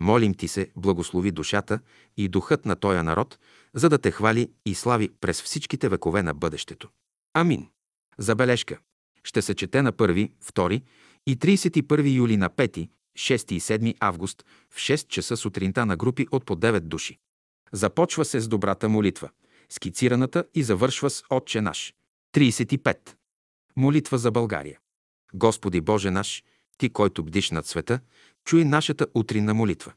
Молим ти се, благослови душата и духът на Тоя народ, за да те хвали и слави през всичките векове на бъдещето. Амин. Забележка. Ще се чете на 1, 2 и 31 юли на 5, 6 и 7 август в 6 часа сутринта на групи от по 9 души. Започва се с добрата молитва. скицираната и завършва с Отче наш. 35. Молитва за България. Господи Боже наш, Ти, който бдиш над света, чуй нашата утринна молитва.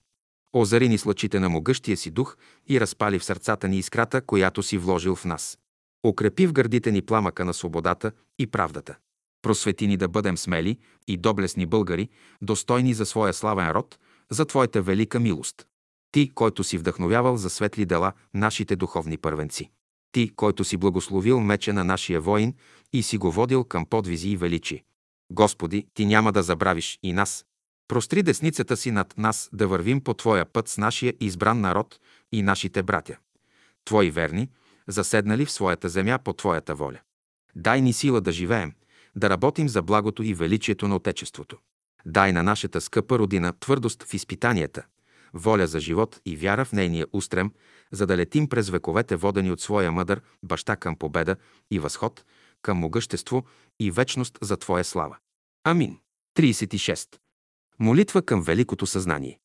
Озари ни с лъчите на могъщия си дух и разпали в сърцата ни искрата, която си вложил в нас. Укрепи в гърдите ни пламъка на свободата и правдата. Просвети ни да бъдем смели и доблесни българи, достойни за своя славен род, за Твоята велика милост. Ти, който си вдъхновявал за светли дела нашите духовни първенци. Ти, който си благословил меча на нашия воин и си го водил към подвизи и величи. Господи, Ти няма да забравиш и нас. Простри десницата си над нас да вървим по Твоя път с нашия избран народ и нашите братя. Твои верни, заседнали в своята земя по Твоята воля. Дай ни сила да живеем, да работим за благото и величието на Отечеството. Дай на нашата скъпа родина твърдост в изпитанията, воля за живот и вяра в нейния устрем, за да летим през вековете водени от своя мъдър баща към победа и възход, към могъщество и вечност за Твоя слава. Амин. 36. Молитва към Великото съзнание.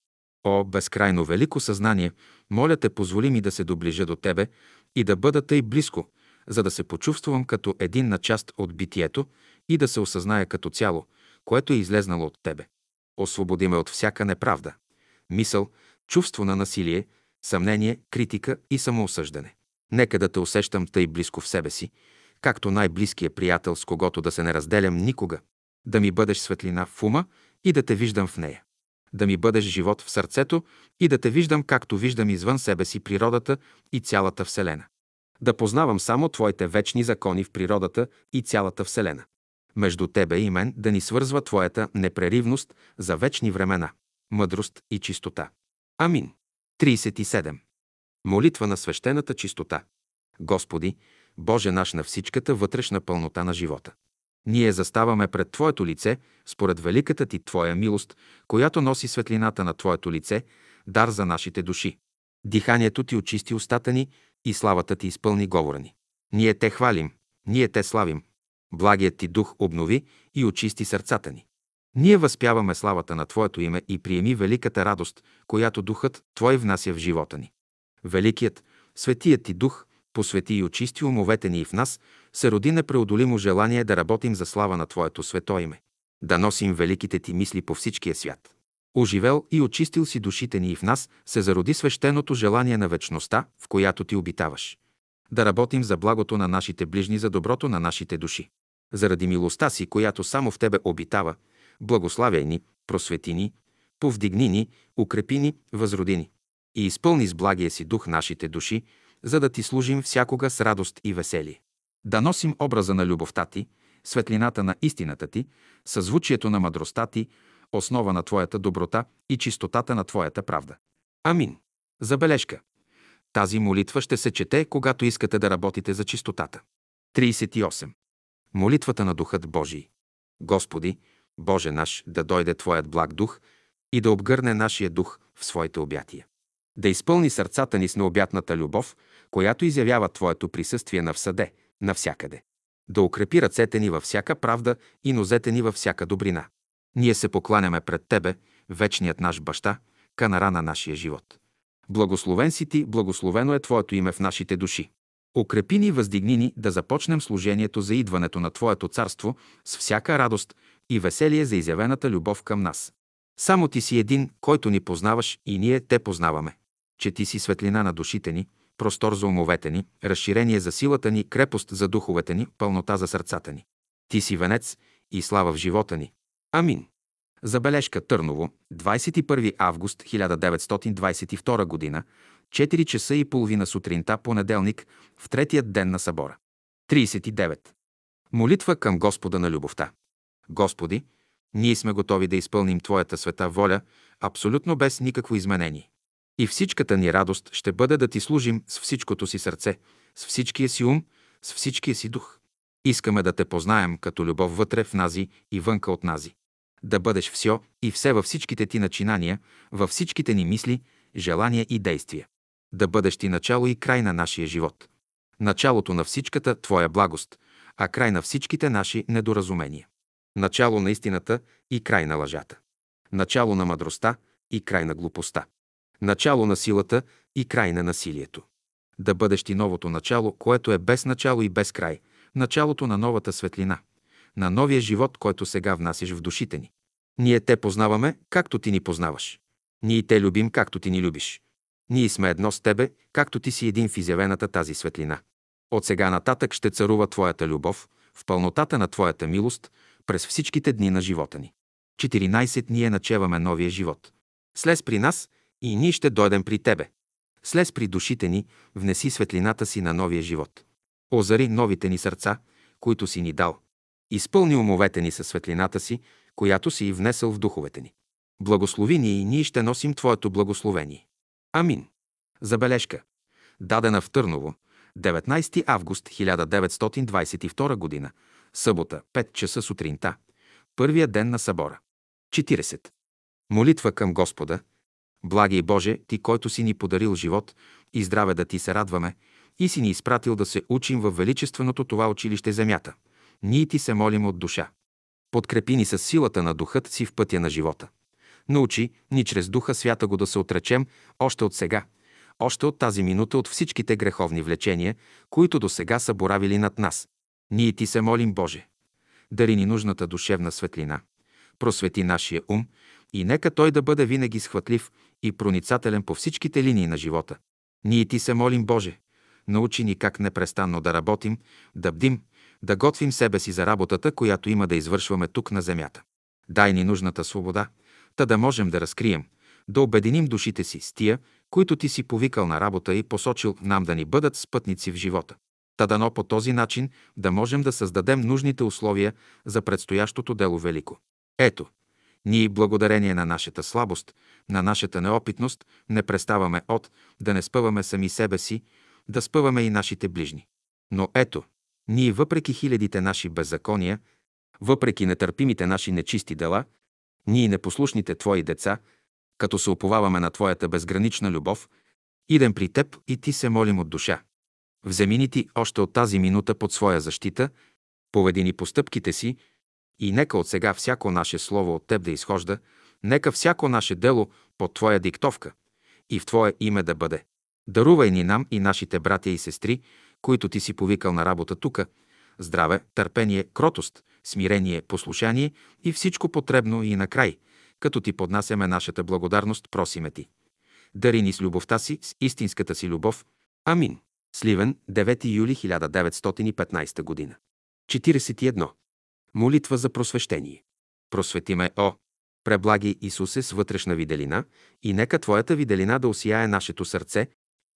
О, безкрайно велико съзнание, моля те, позволи ми да се доближа до Тебе и да бъда тъй близко, за да се почувствам като единна част от битието и да се осъзная като цяло, което е излезнало от Тебе. Освободи ме от всяка неправда, мисъл, чувство на насилие, съмнение, критика и самоосъждане. Нека да те усещам тъй близко в себе си, както най-близкият приятел, с когото да се не разделям никога, да ми бъдеш светлина в ума и да те виждам в нея. Да ми бъдеш живот в сърцето и да те виждам, както виждам извън себе си природата и цялата Вселена. Да познавам само Твоите вечни закони в природата и цялата Вселена. Между Тебе и мен да ни свързва Твоята непреривност за вечни времена, мъдрост и чистота. Амин. 37. Молитва на свещената чистота. Господи, Боже наш на всичката вътрешна пълнота на живота. Ние заставаме пред Твоето лице, според великата Ти Твоя милост, която носи светлината на Твоето лице, дар за нашите души. Диханието Ти очисти устата ни и славата Ти изпълни говора ни. Ние Те хвалим, ние Те славим. Благият Ти дух обнови и очисти сърцата ни. Ние възпяваме славата на Твоето име и приеми великата радост, която Духът Твой внася в живота ни. Великият, Светият Ти Дух посвети и очисти умовете ни и в нас, се роди непреодолимо желание да работим за слава на Твоето свето име, да носим великите Ти мисли по всичкия свят. Оживел и очистил си душите ни и в нас се зароди свещеното желание на вечността, в която Ти обитаваш. Да работим за благото на нашите ближни, за доброто на нашите души. Заради милостта си, която само в Тебе обитава, благославяй ни, просвети ни, повдигни ни, укрепи ни, възроди ни. И изпълни с благия си дух нашите души, за да Ти служим всякога с радост и веселие. Да носим образа на любовта Ти, светлината на истината Ти, съзвучието на мъдростта Ти, основа на Твоята доброта и чистотата на Твоята правда. Амин. Забележка. Тази молитва ще се чете, когато искате да работите за чистотата. 38. Молитвата на Духът Божий. Господи, Боже наш, да дойде Твоят благ дух и да обгърне нашия дух в своите обятия. Да изпълни сърцата ни с необятната любов, която изявява Твоето присъствие навсъде, навсякъде. Да укрепи ръцете ни във всяка правда и нозете ни във всяка добрина. Ние се покланяме пред Тебе, вечният наш баща, канара на нашия живот. Благословен си Ти, благословено е Твоето име в нашите души. Укрепи ни, въздигни ни да започнем служението за идването на Твоето царство с всяка радост и веселие за изявената любов към нас. Само Ти си един, който ни познаваш и ние Те познаваме. Че Ти си светлина на душите ни, простор за умовете ни, разширение за силата ни, крепост за духовете ни, пълнота за сърцата ни. Ти си венец и слава в живота ни. Амин. Забележка Търново, 21 август 1922 г., 4 часа и половина сутринта, понеделник, в третият ден на събора. 39. Молитва към Господа на любовта. Господи, ние сме готови да изпълним Твоята света воля, абсолютно без никакво изменение. И всичката ни радост ще бъде да Ти служим с всичкото си сърце, с всичкия си ум, с всичкия си дух. Искаме да Те познаем като любов вътре в нази и вънка от нази. Да бъдеш все и все във всичките Ти начинания, във всичките ни мисли, желания и действия. Да бъдеш Ти начало и край на нашия живот. Началото на всичката Твоя благост, а край на всичките наши недоразумения. Начало на истината и край на лъжата. Начало на мъдростта и край на глупостта. Начало на силата и край на насилието. Да бъдеш ти новото начало, което е без начало и без край, началото на новата светлина, на новия живот, който сега внасяш в душите ни. Ние те познаваме, както ти ни познаваш. Ние те любим, както ти ни любиш. Ние сме едно с тебе, както ти си един в изявената тази светлина. От сега нататък ще царува Твоята любов, в пълнотата на Твоята милост, през всичките дни на живота ни. 14 ние начеваме новия живот. Слез при нас и ние ще дойдем при Тебе. Слез при душите ни, внеси светлината си на новия живот. Озари новите ни сърца, които си ни дал. Изпълни умовете ни със светлината си, която си и внесъл в духовете ни. Благослови ни и ние ще носим Твоето благословение. Амин. Забележка. Дадена в Търново, 19 август 1922 г. Събота, 5 часа сутринта. Първия ден на събора. 40. Молитва към Господа. Благи Боже, Ти, който си ни подарил живот и здраве да Ти се радваме, и си ни изпратил да се учим в величественото това училище земята. Ние Ти се молим от душа. Подкрепи ни с силата на духът си в пътя на живота. Научи ни чрез Духа Свята го да се отречем още от сега, още от тази минута от всичките греховни влечения, които до сега са боравили над нас. Ние ти се молим, Боже. Дари ни нужната душевна светлина. Просвети нашия ум и нека той да бъде винаги схватлив и проницателен по всичките линии на живота. Ние ти се молим, Боже. Научи ни как непрестанно да работим, да бдим, да готвим себе си за работата, която има да извършваме тук на земята. Дай ни нужната свобода, та да можем да разкрием, да обединим душите си с тия, които ти си повикал на работа и посочил нам да ни бъдат спътници в живота. Та дано по този начин да можем да създадем нужните условия за предстоящото дело велико. Ето, ние благодарение на нашата слабост, на нашата неопитност, не преставаме от да не спъваме сами себе си, да спъваме и нашите ближни. Но ето, ние въпреки хилядите наши беззакония, въпреки нетърпимите наши нечисти дела, ние непослушните Твои деца, като се уповаваме на Твоята безгранична любов, идем при Теб и Ти се молим от душа. Вземи ни Ти още от тази минута под своя защита, поведи ни постъпките си и нека от сега всяко наше слово от Теб да изхожда, нека всяко наше дело под Твоя диктовка и в Твое име да бъде. Дарувай ни нам и нашите братя и сестри, които Ти си повикал на работа тука, здраве, търпение, кротост, смирение, послушание и всичко потребно и накрай, като Ти поднасяме нашата благодарност, просиме Ти. Дари ни с любовта си, с истинската си любов. Амин. Сливен, 9 юли 1915 година. 41. Молитва за просвещение. Просвети ме, о! Преблаги Исусе с вътрешна виделина и нека Твоята виделина да осияе нашето сърце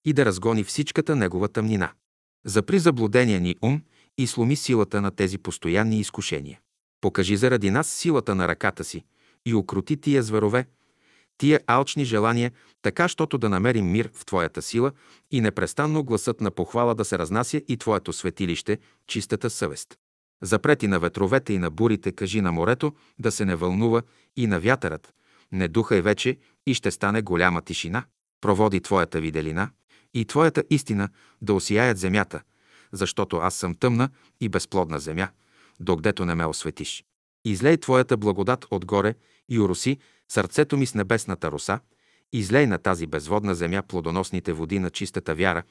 и да разгони всичката негова тъмнина. Запри заблудения ни ум и сломи силата на тези постоянни изкушения. Покажи заради нас силата на ръката си и окрути тия зверове, тия алчни желания, така, щото да намерим мир в Твоята сила и непрестанно гласът на похвала да се разнася и Твоето светилище, чистата съвест. Запрети на ветровете и на бурите, кажи на морето да се не вълнува и на вятърът. Не духай вече и ще стане голяма тишина. Проводи Твоята виделина и Твоята истина да осияят земята, защото аз съм тъмна и безплодна земя, докъдето не ме осветиш. Излей Твоята благодат отгоре и уроси сърцето ми с небесната роса, излей на тази безводна земя плодоносните води на чистата вяра,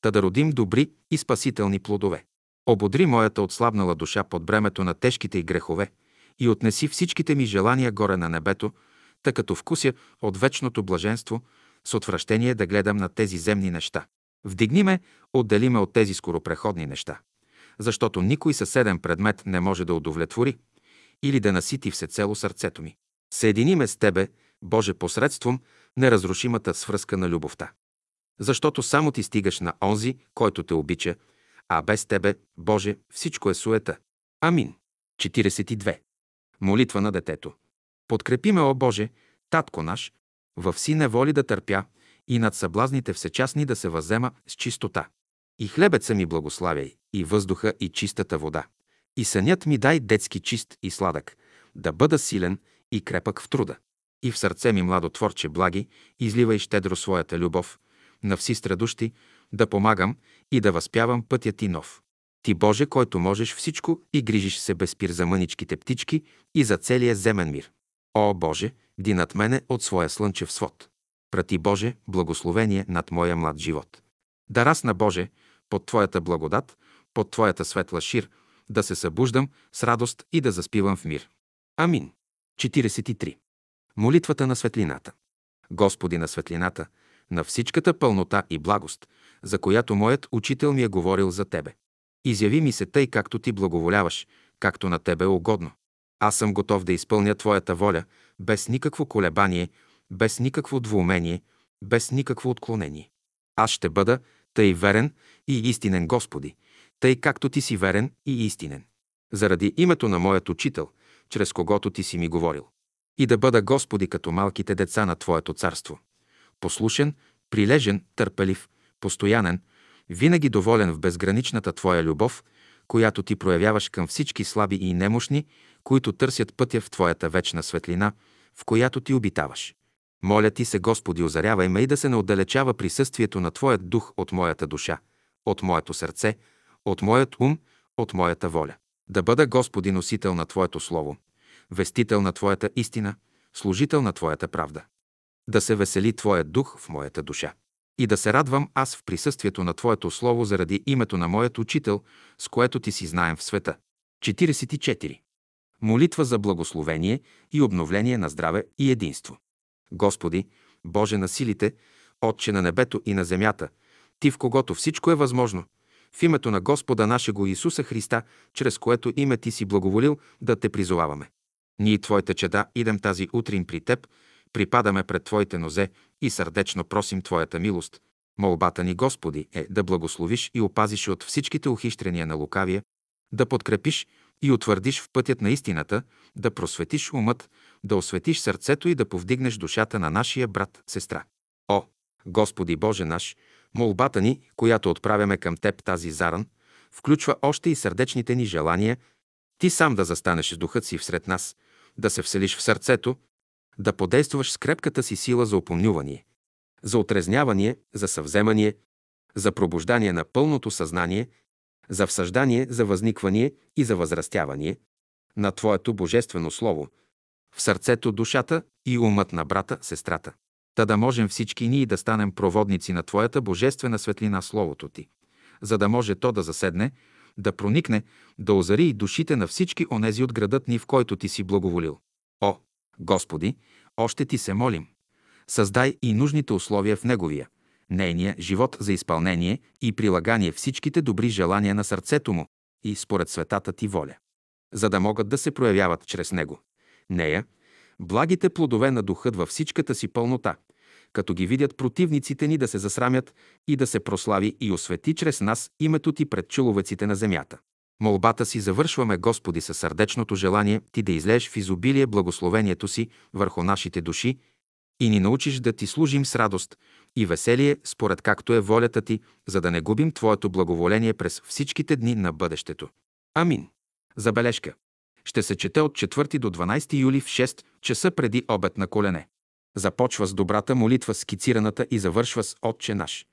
та да родим добри и спасителни плодове. Ободри моята отслабнала душа под бремето на тежките и грехове и отнеси всичките ми желания горе на небето, тъй като вкуся от вечното блаженство, с отвращение да гледам на тези земни неща. Вдигни ме, отдели ме от тези скоропреходни неща, защото никой съседен предмет не може да удовлетвори или да насити всецело сърцето ми. Съедини ме с Тебе, Боже, посредством неразрушимата свръзка на любовта. Защото само Ти стигаш на онзи, който те обича, а без Тебе, Боже, всичко е суета. Амин. 42. Молитва на детето. Подкрепи ме, о Боже, Татко наш, в си неволи да търпя и над съблазните всечастни да се възема с чистота. И хлебеца ми благославяй, и въздуха, и чистата вода. И сънят ми дай детски чист и сладък, да бъда силен и крепък в труда. И в сърце ми, младо творче, благи, изливай щедро своята любов, на вси страдущи, да помагам и да възпявам пътя ти нов. Ти, Боже, който можеш всичко и грижиш се без пир за мъничките птички и за целия земен мир. О, Боже, ди над мене от своя слънчев свод. Прати, Боже, благословение над моя млад живот. Да расна, Боже, под Твоята благодат, под Твоята светла шир, да се събуждам с радост и да заспивам в мир. Амин. 43. Молитвата на светлината. Господи на светлината, на всичката пълнота и благост, за която моят учител ми е говорил за Тебе. Изяви ми се тъй, както Ти благоволяваш, както на Тебе е угодно. Аз съм готов да изпълня Твоята воля, без никакво колебание, без никакво двоумение, без никакво отклонение. Аз ще бъда тъй верен и истинен Господи, тъй както Ти си верен и истинен. Заради името на моят учител, чрез когото Ти си ми говорил. И да бъда Господи като малките деца на Твоето царство. Послушен, прилежен, търпелив, постоянен, винаги доволен в безграничната Твоя любов, която Ти проявяваш към всички слаби и немощни, които търсят пътя в Твоята вечна светлина, в която Ти обитаваш. Моля Ти се, Господи, озарявай ме и да се не отдалечава присъствието на Твоят дух от моята душа, от моето сърце, от моят ум, от моята воля. Да бъда, Господи, носител на Твоето Слово, вестител на Твоята истина, служител на Твоята правда. Да се весели Твоят дух в моята душа. И да се радвам аз в присъствието на Твоето Слово заради името на моят учител, с което Ти си знаем в света. 44. Молитва за благословение и обновление на здраве и единство. Господи, Боже на силите, Отче на небето и на земята, Ти в когото всичко е възможно, в името на Господа нашего Исуса Христа, чрез което име Ти си благоволил да те призоваваме. Ние, Твоите чеда, идем тази утрин при Теб, припадаме пред Твоите нозе и сърдечно просим Твоята милост. Молбата ни, Господи, е да благословиш и опазиш от всичките ухищрения на лукавия, да подкрепиш и утвърдиш в пътят на истината, да просветиш умът, да осветиш сърцето и да повдигнеш душата на нашия брат, сестра. О, Господи Боже наш, молбата ни, която отправяме към Теб тази заран, включва още и сърдечните ни желания, Ти сам да застанеш с духът си всред нас, да се вселиш в сърцето, да подействаш с крепката си сила за опомнювание, за отрезняване, за съвземание, за пробуждание на пълното съзнание, за всъждание, за възникване и за възрастяване на Твоето Божествено Слово, в сърцето, душата и умът на брата, сестрата. Та да можем всички ние да станем проводници на Твоята Божествена светлина Словото Ти, за да може то да заседне, да проникне, да озари и душите на всички онези от градът ни, в който Ти си благоволил. О, Господи, още Ти се молим. Създай и нужните условия в Неговия, нейния живот за изпълнение и прилагание всичките добри желания на сърцето му и според светата Ти воля, за да могат да се проявяват чрез Него. Нея, благите плодове на духът във всичката си пълнота, като ги видят противниците ни да се засрамят и да се прослави и освети чрез нас името Ти пред човеците на земята. Молбата си завършваме, Господи, със сърдечното желание Ти да излееш в изобилие благословението си върху нашите души и ни научиш да Ти служим с радост и веселие, според както е волята Ти, за да не губим Твоето благоволение през всичките дни на бъдещето. Амин. Забележка. Ще се чете от 4 до 12 юли в 6 часа преди обед на колене. Започва с добрата молитва, скицираната и завършва с Отче наш.